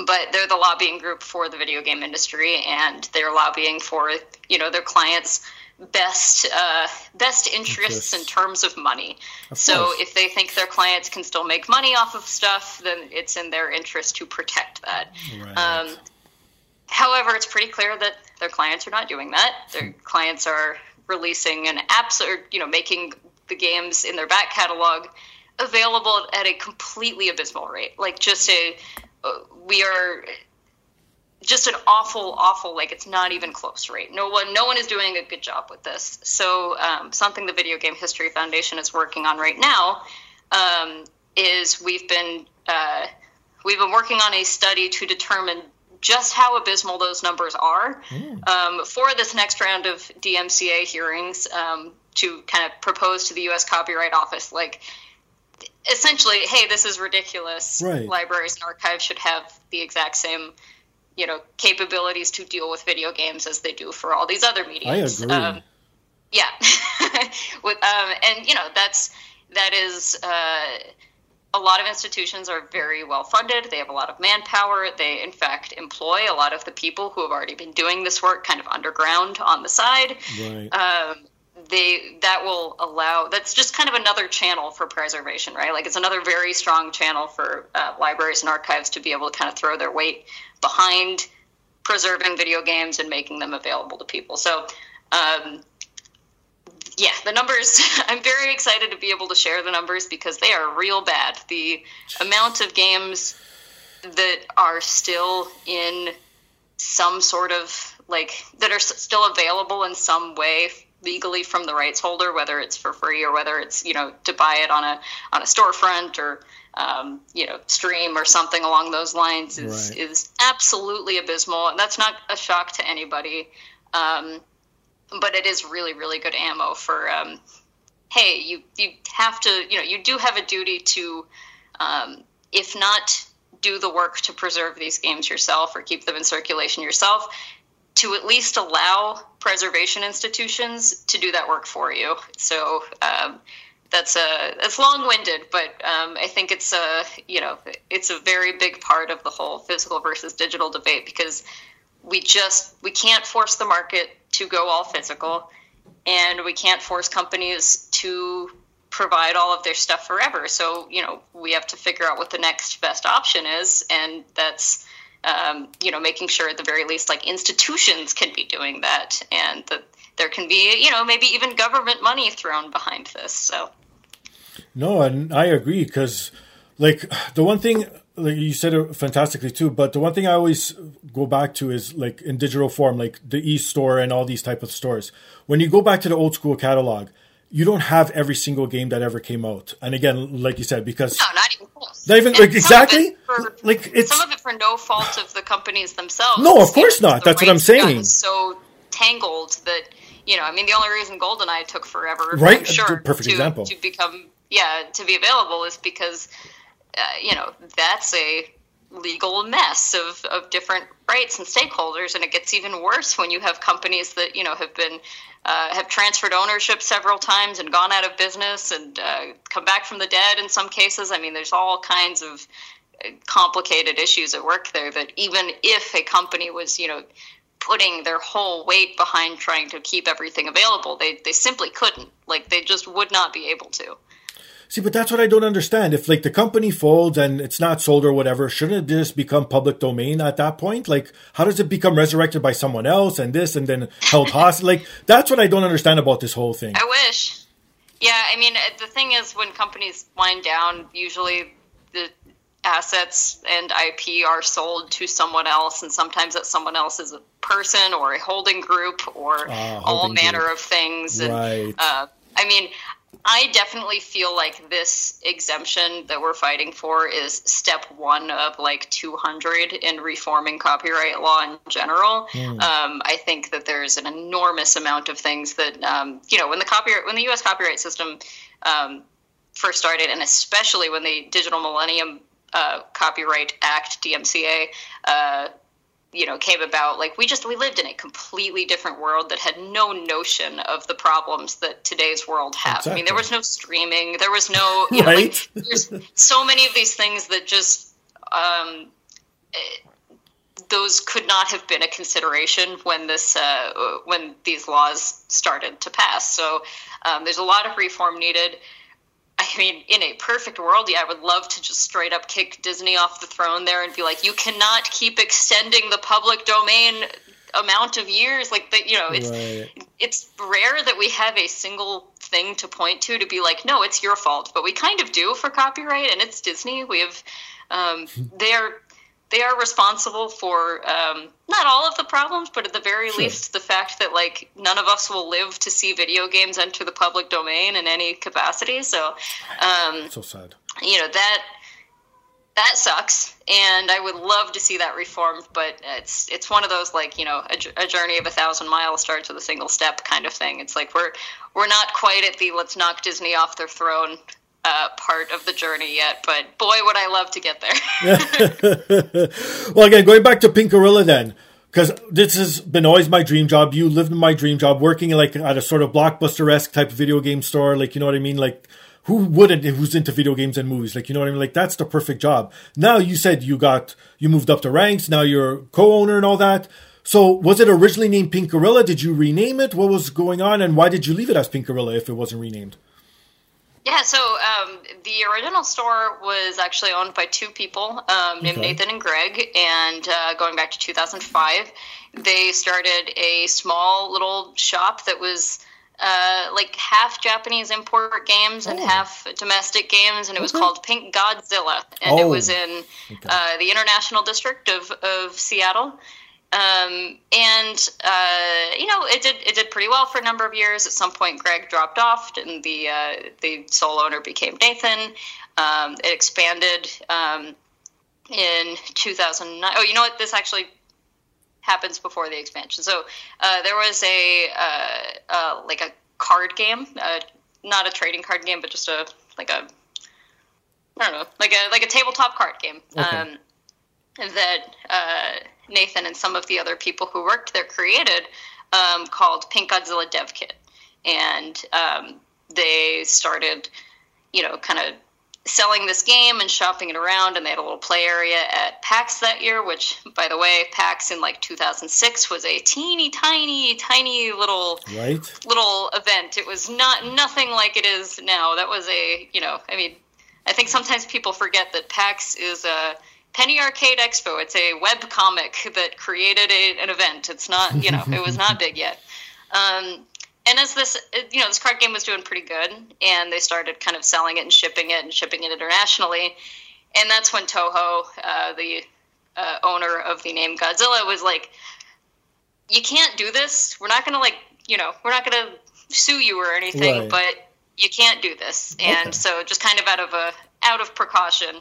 S3: but they're the lobbying group for the video game industry, and they're lobbying for you know their clients' best uh, best interests in terms of money. Of so course. if they think their clients can still make money off of stuff, then it's in their interest to protect that. Right. Um, however, it's pretty clear that their clients are not doing that. Their hmm. clients are releasing an apps or you know making the games in their back catalog available at a completely abysmal rate like just a we are just an awful, awful like it's not even close rate. No one, no one is doing a good job with this. So um, something the Video Game History Foundation is working on right now um, is we've been uh, we've been working on a study to determine just how abysmal those numbers are mm. um, for this next round of DMCA hearings um, to kind of propose to the U.S. Copyright Office like essentially, hey, this is ridiculous.
S2: Right.
S3: Libraries and archives should have the exact same, you know, capabilities to deal with video games as they do for all these other mediums.
S2: I agree. Um,
S3: yeah, with um, and you know that's that is. Uh, a lot of institutions are very well funded. They have a lot of manpower. They, in fact, employ a lot of the people who have already been doing this work kind of underground on the side.
S2: Right.
S3: Um, they that will allow that's just kind of another channel for preservation right? Like it's another very strong channel for uh, libraries and archives to be able to kind of throw their weight behind preserving video games and making them available to people. So um, yeah the numbers i'm very excited to be able to share the numbers because they are real bad. The amount of games that are still in some sort of like that are still available in some way legally from the rights holder, whether it's for free or whether it's you know to buy it on a on a storefront or um, you know stream or something along those lines is right. is absolutely abysmal, and that's not a shock to anybody. Um, but it is really really good ammo for um, hey you you have to you know you do have a duty to um, if not do the work to preserve these games yourself or keep them in circulation yourself to at least allow preservation institutions to do that work for you. So um, that's a that's long-winded, but um, I think it's a you know it's a very big part of the whole physical versus digital debate because we just we can't force the market to go all physical, and we can't force companies to provide all of their stuff forever. So you know we have to figure out what the next best option is, and that's um, you know, making sure at the very least, like institutions can be doing that, and that there can be, you know, maybe even government money thrown behind this. So,
S2: no, and I agree because, like, the one thing like you said it fantastically too, but the one thing I always go back to is like in digital form, like the e store and all these type of stores. When you go back to the old school catalog, you don't have every single game that ever came out. And again, like you said, because
S3: no, not even close.
S2: Not even like exactly. For, like it's
S3: some of it for no fault of the companies themselves.
S2: No, of course not. That's what I'm saying.
S3: So tangled that you know. I mean, the only reason GoldenEye took forever,
S2: right? I'm
S3: sure,
S2: perfect
S3: to,
S2: example
S3: to become yeah to be available is because uh, you know that's a legal mess of, of different rights and stakeholders and it gets even worse when you have companies that you know have been uh, have transferred ownership several times and gone out of business and uh, come back from the dead in some cases i mean there's all kinds of uh, complicated issues at work there that even if a company was you know putting their whole weight behind trying to keep everything available. They they simply couldn't. Like they just would not be able to.
S2: See, but that's what I don't understand. If like the company folds and it's not sold or whatever, shouldn't it just become public domain at that point? Like, how does it become resurrected by someone else and this and then held hostage? like, that's what I don't understand about this whole thing.
S3: I wish. Yeah, I mean, the thing is, when companies wind down, usually the assets and IP are sold to someone else, and sometimes that someone else is a person or a holding group or uh, all manner group. of things. And,
S2: right.
S3: Uh, I mean, I definitely feel like this exemption that we're fighting for is step one of like 200 in reforming copyright law in general. Mm. Um, I think that there's an enormous amount of things that, um, you know, when the copyright, when the U.S. copyright system um, first started, and especially when the Digital Millennium uh, Copyright Act (DMCA) uh, you know came about like we just we lived in a completely different world that had no notion of the problems that today's world has exactly. i mean there was no streaming there was no you know right? like, there's so many of these things that just um, those could not have been a consideration when this uh, when these laws started to pass so um, there's a lot of reform needed I mean, in a perfect world, yeah, I would love to just straight up kick Disney off the throne there and be like, you cannot keep extending the public domain amount of years. Like that you know it's right. it's rare that we have a single thing to point to to be like no it's your fault. But we kind of do for copyright and it's disney. We have um, they're they are responsible for um, not all of the problems, but at the very sure. least, the fact that like none of us will live to see video games enter the public domain in any capacity. So, um,
S2: so sad.
S3: You know that that sucks, and I would love to see that reformed. But it's it's one of those like you know a, a journey of a thousand miles starts with a single step kind of thing. It's like we're we're not quite at the let's knock Disney off their throne uh, part of the journey yet, but boy, would I love to get
S2: there. well, again, going back to Pink Gorilla then, because this has been always my dream job. You lived in my dream job, working like at a sort of blockbuster esque type video game store. Like, you know what I mean? Like, who wouldn't, who's into video games and movies? Like, you know what I mean? Like, that's the perfect job. Now, you said you got, you moved up the ranks. Now you're co owner and all that. So, was it originally named Pink Gorilla? Did you rename it? What was going on? And why did you leave it as Pink Gorilla if it wasn't renamed?
S3: Yeah, so um, the original store was actually owned by two people um, named okay. Nathan and Greg, and uh, going back to 2005, they started a small little shop that was uh, like half Japanese import games and oh. half domestic games, and it was okay. called Pink Godzilla, and oh. it was in okay. uh, the International District of, of Seattle. Um, and uh, you know, it did it did pretty well for a number of years. At some point, Greg dropped off, and the uh, the sole owner became Nathan. Um, it expanded um, in 2009. Oh, you know what? This actually happens before the expansion. So uh, there was a uh, uh, like a card game, uh, not a trading card game, but just a like a I don't know, like a like a tabletop card game okay. um, that Nathan and some of the other people who worked there created um, called Pink Godzilla Dev Kit. And um, they started, you know, kind of selling this game and shopping it around. And they had a little play area at PAX that year, which, by the way, PAX in like 2006 was a teeny tiny, tiny little
S2: right.
S3: little event. It was not nothing like it is now. That was a, you know, I mean, I think sometimes people forget that PAX is a Penny Arcade Expo. It's a web comic that created a, an event. It's not, you know, it was not big yet. Um, and as this, you know, this card game was doing pretty good, and they started kind of selling it and shipping it and shipping it internationally. And that's when Toho, uh, the uh, owner of the name Godzilla, was like, "You can't do this. We're not going to like, you know, we're not going to sue you or anything, right. but you can't do this." And okay. so, just kind of out of a out of precaution,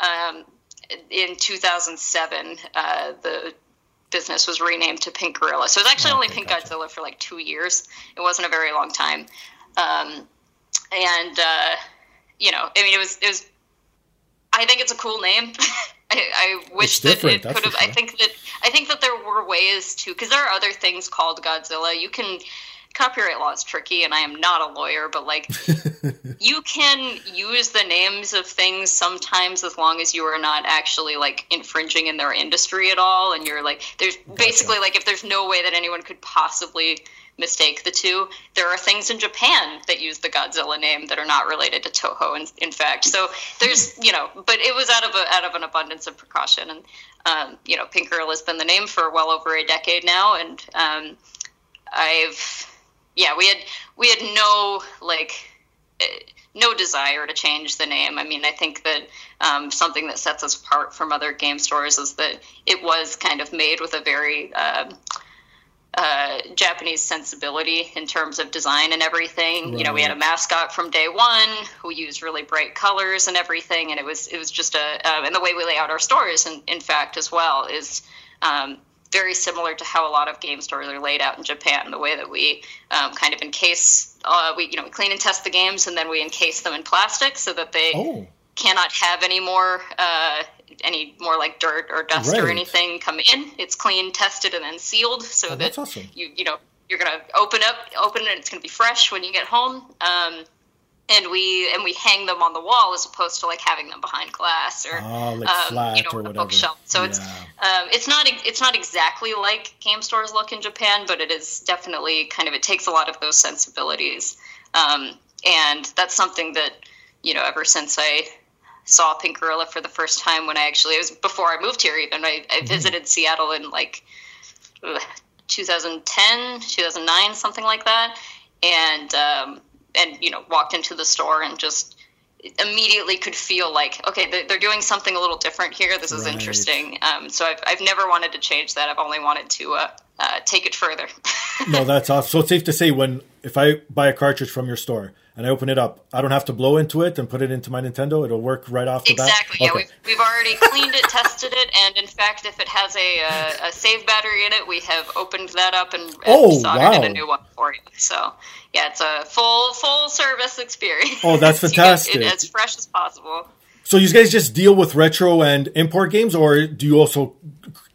S3: um, in 2007, uh, the business was renamed to Pink Gorilla. So it was actually oh, only Pink gotcha. Godzilla for like two years. It wasn't a very long time. Um, and uh, you know, I mean, it was it was. I think it's a cool name. I, I, wish that it could have. Sure. I think that I think that there were ways to because there are other things called Godzilla. You can copyright law is tricky, and I am not a lawyer, but like you can use the names of things sometimes as long as you are not actually like infringing in their industry at all, and you're like there's basically like if there's no way that anyone could possibly mistake the two. There are things in Japan that use the Godzilla name that are not related to Toho. In, in fact, so there's you know, but it was out of a, out of an abundance of precaution, and um, you know, Pink Gorilla has been the name for well over a decade now, and um, I've yeah, we had we had no like. Eh, no desire to change the name. I mean, I think that um, something that sets us apart from other game stores is that it was kind of made with a very uh, uh, Japanese sensibility in terms of design and everything. Right. You know, we had a mascot from day one who used really bright colors and everything, and it was it was just a uh, and the way we lay out our stores, in, in fact, as well, is um, very similar to how a lot of game stores are laid out in Japan. The way that we um, kind of encase, uh, we you know, we clean and test the games, and then we encase them in plastic so that they. Oh. Cannot have any more uh, any more like dirt or dust right. or anything come in. It's clean, tested, and then sealed so oh, that awesome. you you know you're gonna open up, open it. And it's gonna be fresh when you get home. Um, and we and we hang them on the wall as opposed to like having them behind glass or
S2: oh, like um, you know, or whatever. bookshelf.
S3: So yeah. it's um, it's not it's not exactly like game stores look in Japan, but it is definitely kind of it takes a lot of those sensibilities, um, and that's something that you know ever since I saw Pink Gorilla for the first time when I actually it was before I moved here. Even I, I mm-hmm. visited Seattle in like 2010, 2009, something like that, and um, and you know walked into the store and just immediately could feel like okay they're doing something a little different here. This is right. interesting. Um, so I've, I've never wanted to change that. I've only wanted to uh, uh, take it further.
S2: No that's awesome. So it's safe to say when if i buy a cartridge from your store and I open it up, I don't have to blow into it and put it into my Nintendo. It'll work right off the
S3: exactly,
S2: bat.
S3: Exactly. Yeah, we've, we've already cleaned it, tested it, and in fact, if it has a, uh, a save battery in it, we have opened that up and, and
S2: oh, soldered
S3: wow. a new one for you. So yeah, it's a full full service experience.
S2: Oh, that's fantastic!
S3: it as fresh as possible.
S2: So you guys just deal with retro and import games, or do you also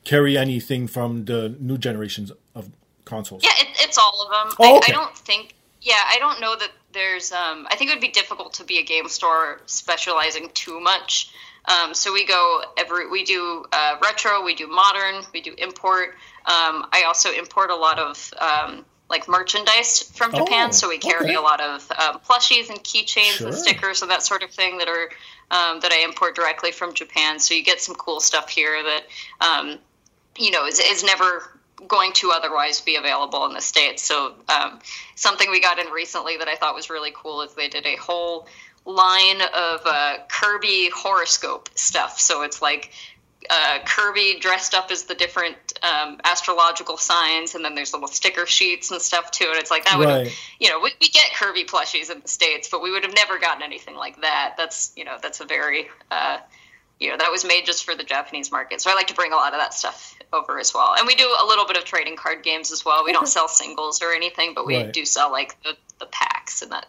S2: carry anything from the new generations of consoles?
S3: Yeah, it, it's all of them. Oh, okay. I, I don't think yeah, I don't know that there's. Um, I think it would be difficult to be a game store specializing too much. Um, so we go every. We do uh, retro. We do modern. We do import. Um, I also import a lot of um, like merchandise from Japan. Oh, so we carry okay. a lot of um, plushies and keychains sure. and stickers and that sort of thing that are um, that I import directly from Japan. So you get some cool stuff here that you know is, is never going to otherwise be available in the states. So um, something we got in recently that I thought was really cool is they did a whole line of uh, Kirby horoscope stuff. So it's like uh, Kirby dressed up as the different um, astrological signs, and then there's little sticker sheets and stuff too. And it's like that would, right. you know, we, we, get Kirby plushies in the states, but we would have never gotten anything like that. That's you know, that's a very, uh, you know, that was made just for the Japanese market. So I like to bring a lot of that stuff over as well. And we do a little bit of trading card games as well. We don't sell singles or anything, but we right. do sell like the, the packs and that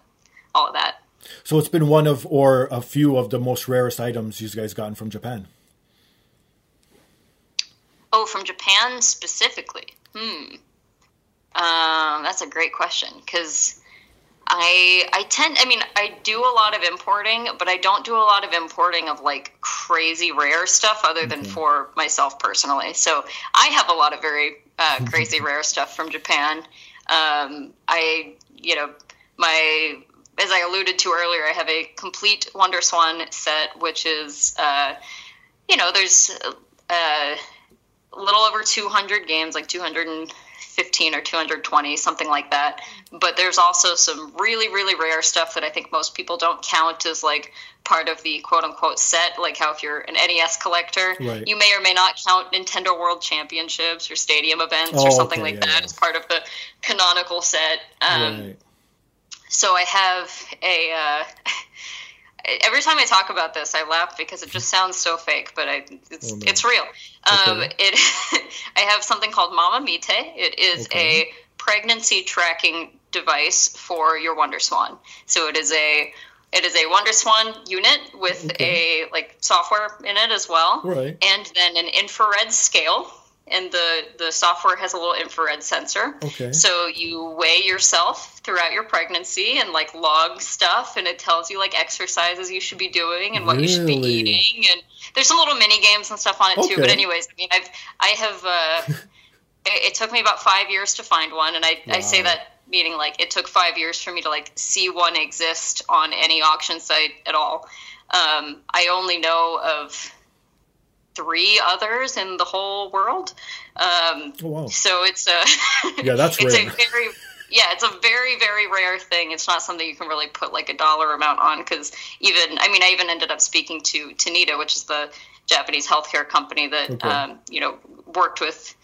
S3: all of that.
S2: So it's been one of or a few of the most rarest items you guys gotten from Japan.
S3: Oh, from Japan specifically. Hmm. Um, that's a great question because I I tend I mean I do a lot of importing, but I don't do a lot of importing of like crazy rare stuff other than mm-hmm. for myself personally. So I have a lot of very uh, crazy rare stuff from Japan. Um, I you know my as I alluded to earlier, I have a complete Wonder Swan set, which is uh, you know there's uh, a little over 200 games, like 200 215 or 220, something like that. But there's also some really, really rare stuff that I think most people don't count as like part of the quote unquote set. Like how if you're an NES collector, right. you may or may not count Nintendo World Championships or stadium events oh, or something okay, like yeah, that yeah. as part of the canonical set. Um, right. So I have a. Uh, every time I talk about this, I laugh because it just sounds so fake, but I, it's, oh, no. it's real. Um, okay. It, I have something called Mama Mitte. It is okay. a pregnancy tracking device for your Wonder Swan. So it is a it is a Wonder Swan unit with okay. a like software in it as well,
S2: right?
S3: And then an infrared scale and the the software has a little infrared sensor.
S2: Okay.
S3: So you weigh yourself throughout your pregnancy and like log stuff, and it tells you like exercises you should be doing and what you should be eating, and there's some little mini games and stuff on it too. But anyways, I mean, I've I have. Uh, it, it took me about five years to find one, and I I say that meaning like it took five years for me to like see one exist on any auction site at all. Um, I only know of three others in the whole world. Um,
S2: Oh wow.
S3: so it's a
S2: Yeah, that's
S3: it's
S2: rare.
S3: a very yeah, it's a very very rare thing. It's not something you can really put like a dollar amount on because even I mean I even ended up speaking to Tanita, which is the Japanese healthcare company that
S2: Okay.
S3: um, you know worked with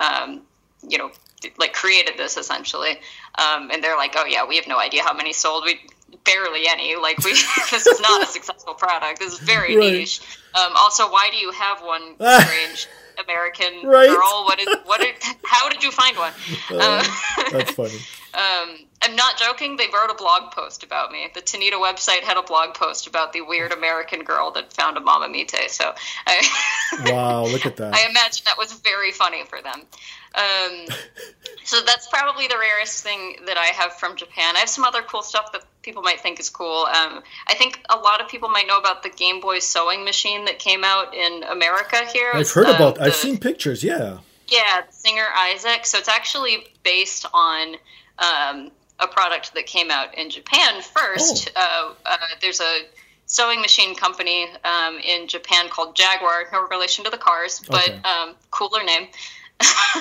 S3: um, you know like created this essentially, um, and they're like, oh yeah, we have no idea how many sold. We barely any. Like we this is not a successful product. This is very
S2: Right.
S3: niche. Um, also, why do you have one strange American
S2: Right.
S3: girl? What is what? Did, how did you find one? Uh,
S2: That's funny.
S3: um, I'm not joking. They wrote a blog post about me. The Tanita website had a blog post about the weird American girl that found a Mama Mitte. So I,
S2: Wow, look at that.
S3: I imagine that was very funny for them. Um, so that's probably the rarest thing that I have from Japan. I have some other cool stuff that people might think is cool. Um, I think a lot of people might know about the Game Boy sewing machine that came out in America here.
S2: I've heard
S3: um,
S2: about. I've seen pictures. Yeah.
S3: yeah, the singer IZEK. So it's actually based on um, a product that came out in Japan first. Uh, uh, there's a sewing machine company um, in Japan called Jaguar, no relation to the cars, but
S2: Okay.
S3: um, cooler name.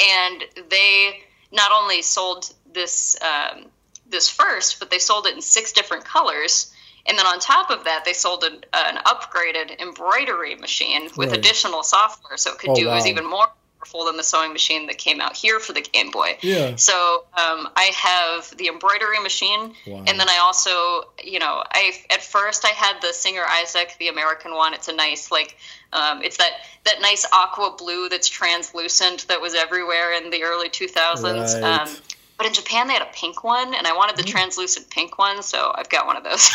S3: and they not only sold this um, this first, but they sold it in six different colors. And then on top of that, they sold an, an upgraded embroidery machine with
S2: Right.
S3: additional software, so it could
S2: Oh,
S3: do it was even more powerful than the sewing machine that came out here for the Game Boy.
S2: Yeah.
S3: So um, I have the embroidery machine,
S2: Wow.
S3: and then I also, you know, I at first I had the Singer IZEK, the American one. It's a nice like, um, it's that that nice aqua blue that's translucent that was everywhere in the early two thousands.
S2: Right.
S3: Um, but in Japan they had a pink one, and I wanted the translucent pink one, so I've got one of those.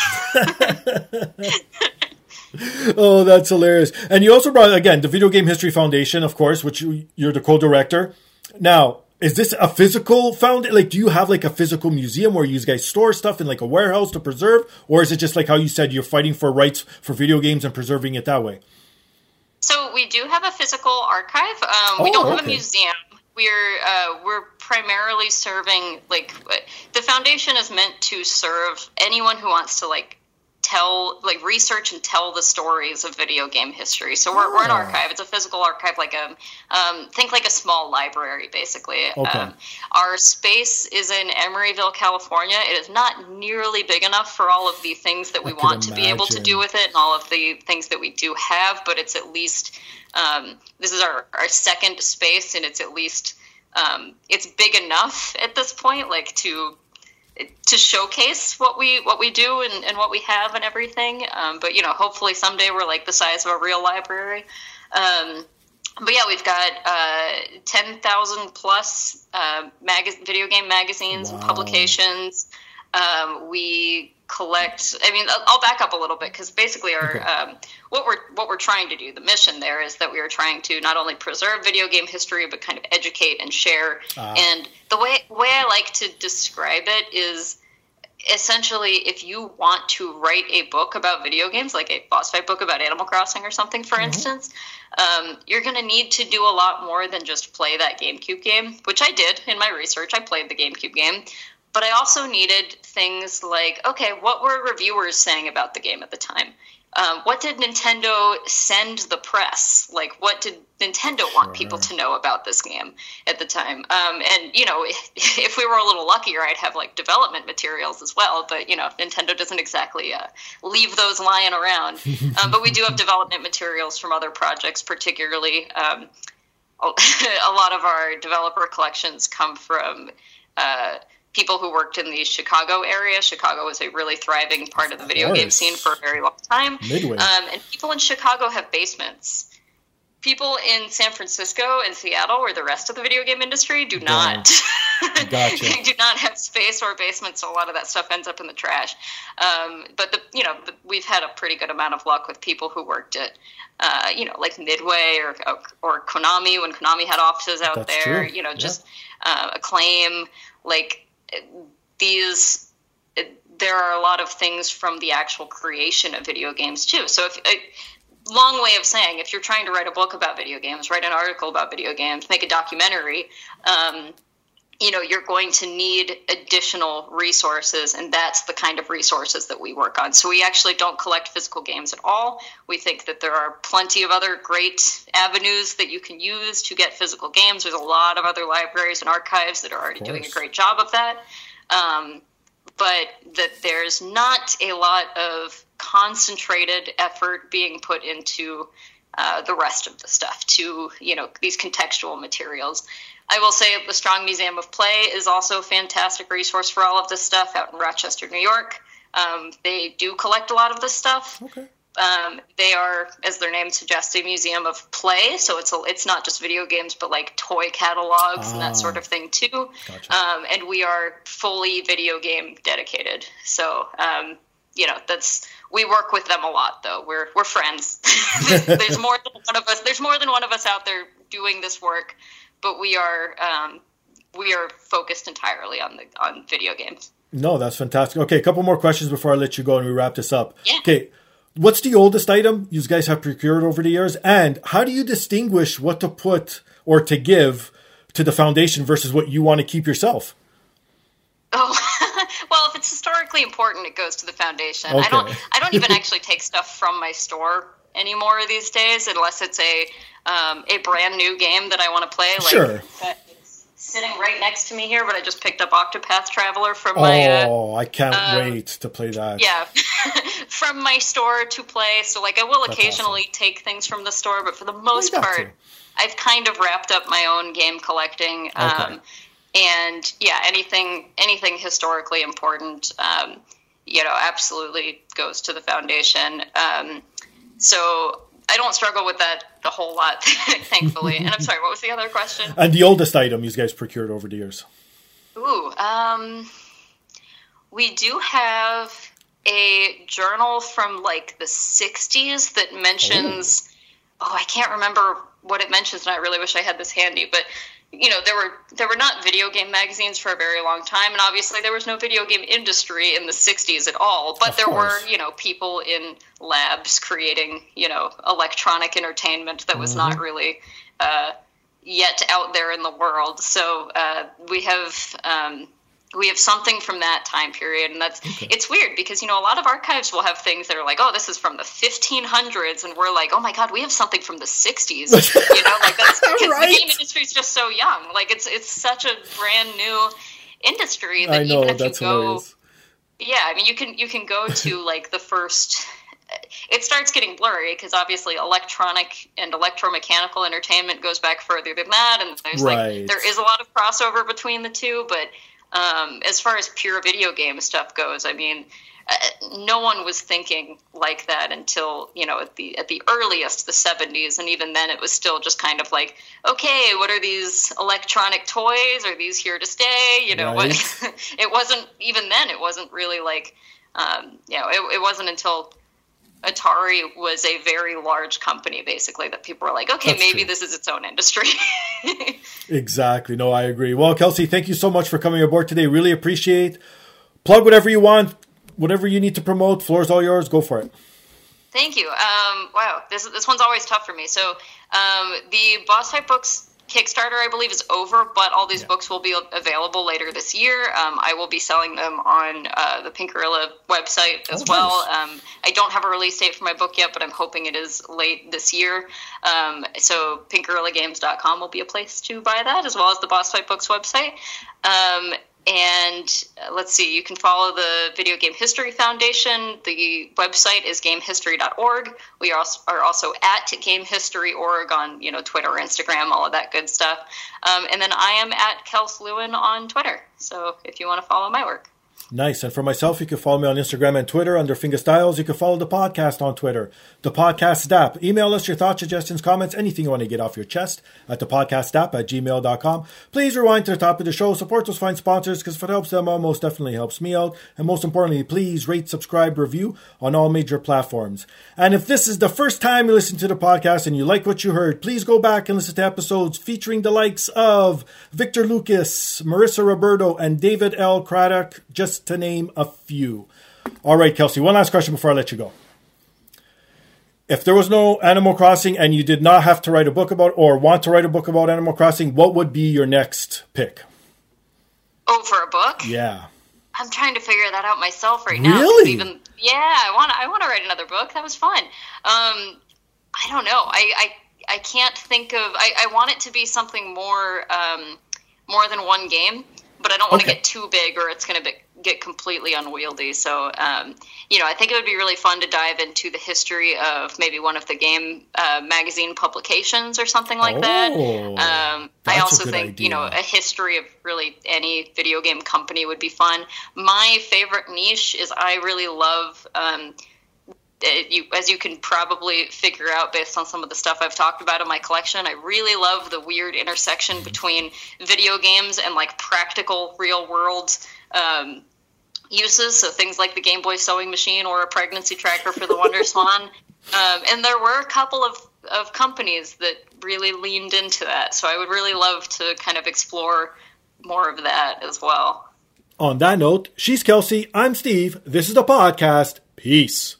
S2: Oh, that's hilarious. And you also brought again the Video Game History Foundation, of course, which you- you're the co-director. Now, is this a physical found? Like, do you have like a physical museum where you guys store stuff in like a warehouse to preserve, or is it just like how you said you're fighting for rights for video games and preserving it that way?
S3: So we do have a physical archive. Um, we
S2: Oh,
S3: don't have a museum. We're uh, we're primarily serving like the foundation is meant to serve anyone who wants to like tell like research and tell the stories of video game history. So we're, we're an archive. It's a physical archive, like a um, think like a small library, basically.
S2: Okay.
S3: Um, our space is in Emeryville, California. It is not nearly big enough for all of the things that we
S2: could
S3: want to be able to do with it and all of the things that we do have, but it's at least um, this is our, our second space and it's at least um, it's big enough at this point like to to showcase what we what we do and, and what we have and everything. Um, but you know hopefully someday we're like the size of a real library. Um, but yeah, we've got uh, ten thousand plus uh, mag- video game magazines and publications. Um, we collect. I mean, I'll- back up a little bit because basically, our
S2: Okay.
S3: um, what we're what we're trying to do, the mission there is that we are trying to not only preserve video game history, but kind of educate and share.
S2: Ah.
S3: And the way way I like to describe it is essentially if you want to write a book about video games like a boss fight book about animal crossing or something for instance um, you're going to need to do a lot more than just play that gamecube game which i did in my research i played the gamecube game but i also needed things like okay what were reviewers saying about the game at the time um, what did Nintendo send the press? Like, what did Nintendo want people to know about this game at the time? Um, and you know, if, if we were a little luckier, I'd have like development materials as well. But you know, Nintendo doesn't exactly uh, leave those lying around. um, but we do have development materials from other projects, particularly. Um, a lot of our developer collections come from. Uh, people who worked in the Chicago area. Chicago was a really thriving part of the video game scene for a very long time.
S2: Midway.
S3: Um, and people in Chicago have basements. people in San Francisco and Seattle, or the rest of the video game industry, do not gotcha. do not have space or basement, so a lot of that stuff ends up in the trash. Um, but the you know the, we've had a pretty good amount of luck with people who worked at uh, you know like Midway or or Konami when Konami had offices out
S2: That's
S3: there.
S2: True.
S3: You know, just yeah. uh, Acclaim like these there are a lot of things from the actual creation of video games too. So if long way of saying if you're trying to write a book about video games, write an article about video games, make a documentary, um, you know, you're going to need additional resources, and that's the kind of resources that we work on. So we actually don't collect physical games at all. We think that there are plenty of other great avenues that you can use to get physical games. There's a lot of other libraries and archives that are already doing a great job of that. Um, but that there's not a lot of concentrated effort being put into uh, the rest of the stuff to you know these contextual materials i will say the strong museum of play is also a fantastic resource for all of this stuff out in rochester new york um, they do collect a lot of this stuff
S2: okay
S3: um, they are, as their name suggests, a museum of play. So it's a, it's not just video games, but like toy catalogs and that sort of thing too.
S2: Gotcha.
S3: Um, and we are fully video game dedicated. So um, you know that's we work with them a lot though. We're we're friends. there's more than one of us. There's more than one of us out there doing this work, but we are um, we are focused entirely on the on video games.
S2: No, that's fantastic. Okay, a couple more questions before I let you go and we wrap this up.
S3: Yeah.
S2: Okay What's the oldest item you guys have procured over the years? And how do you distinguish what to put or to give to the foundation versus what you want to keep yourself?
S3: Oh, well, if it's historically important, it goes to the foundation. Okay. I don't. I don't even actually take stuff from my store anymore these days, unless it's a um, a brand new game that I want to play. Like,
S2: sure
S3: sitting right next to me here, but I just picked up Octopath Traveler from my.
S2: Uh, oh, uh, I can't um, wait to play that.
S3: Yeah, from my store to play. So, like, I will That's occasionally awesome. take things from the store, but for the most part, to. I've kind of wrapped up my own game collecting. Okay. Um, and yeah, anything anything historically important, um, you know, absolutely goes to the foundation. Um, so I don't struggle with that a whole lot, thankfully. and I'm sorry, what was the other question?
S2: And the oldest item you guys procured over the years?
S3: Ooh, um, we do have a journal from like the 60s that mentions. Oh. oh, I can't remember what it mentions, and I really wish I had this handy. But you know there were there were not video game magazines for a very long time and obviously there was no video game industry in the 60s at all but
S2: of
S3: there
S2: course.
S3: were you know people in labs creating you know electronic entertainment that was
S2: Mm-hmm.
S3: not really uh, yet out there in the world so uh, we have um, we have something from that time period and that's
S2: Okay.
S3: it's weird because you know a lot of archives will have things that are like oh this is from the 1500s and we're like oh my god we have something from the 60s you know like that's because
S2: Right.
S3: the game industry is just so young like it's it's such a brand new industry that
S2: know
S3: even if you go
S2: hilarious.
S3: yeah i mean you can you can go to like the first it starts getting blurry because obviously electronic and electromechanical entertainment goes back further than that and there's
S2: Right.
S3: like there is a lot of crossover between the two but um, as far as pure video game stuff goes i mean uh, no one was thinking like that until you know at the at the earliest the 70s and even then it was still just kind of like okay what are these electronic toys? Are these here to stay? You know
S2: Right.
S3: what it wasn't even then it wasn't really like um, you know it, it wasn't until Atari was a very large company, basically, that people were like, okay,
S2: That's
S3: maybe
S2: true.
S3: this is its own industry.
S2: Exactly. No, I agree. Well, Kelsey, thank you so much for coming aboard today. Really appreciate. Plug whatever you want, whatever you need to promote. Floor's all yours. Go for it.
S3: Thank you. Um, wow, this this one's always tough for me. So um, the Boss Fight Books Kickstarter, I believe, is over, but all these
S2: Yeah.
S3: books will be available later this year. Um, I will be selling them on uh, the Pink Gorilla website as
S2: Oh,
S3: well.
S2: nice.
S3: Um, I don't have a release date for my book yet, but I'm hoping it is late this year. Um, so pinkgorillagames.com will be a place to buy that, as well as the Boss Fight Books website. And uh, let's see, you can follow the Video Game History Foundation. The website is gamehistory.org. We are also, are also at Game History Org on you know Twitter, Instagram, all of that good stuff. Um, and then I am at Kels Lewin on Twitter. So if you want to follow my work.
S2: Nice. And for myself, you can follow me on Instagram and Twitter under Finger Styles. You can follow the podcast on Twitter, the podcast app. Email us your thoughts, suggestions, comments, anything you want to get off your chest at dapodcastdap at gmail.com. Please rewind to the top of the show. Support those fine sponsors because if it helps them out, most definitely helps me out. And most importantly, please rate, subscribe, review on all major platforms. And if this is the first time you listen to the podcast and you like what you heard, please go back and listen to episodes featuring the likes of Victor Lucas, Marissa Roberto, and David L. Craddock. Just to name a few. All right, Kelsey, one last question before I let you go. If there was no Animal Crossing and you did not have to write a book about or want to write a book about Animal Crossing, what would be your next pick?
S3: Oh, for a book?
S2: Yeah.
S3: I'm trying to figure that out myself right now.
S2: Really?
S3: Even yeah, I want I want to write another book. That was fun. Um, I don't know. I, I I can't think of. I, I want it to be something more um, more than one game, but I don't want to
S2: Okay.
S3: get too big or it's going to be, get completely unwieldy. So um, you know, I think it would be really fun to dive into the history of maybe one of the game uh, magazine publications or something like that.
S2: Oh,
S3: Um,
S2: that's
S3: I also think you know a history of really any video game company would be fun. My favorite niche is I really love. Um, it- you, as you can probably figure out based on some of the stuff I've talked about in my collection, I really love the weird intersection between video games and like practical real world um, uses. So things like the Game Boy sewing machine or a pregnancy tracker for the Wonder Swan. Um, and there were a couple of, of companies that really leaned into that. So I would really love to kind of explore more of that as well.
S2: On that note, she's Kelsey. I'm Steve. This is the podcast. Peace.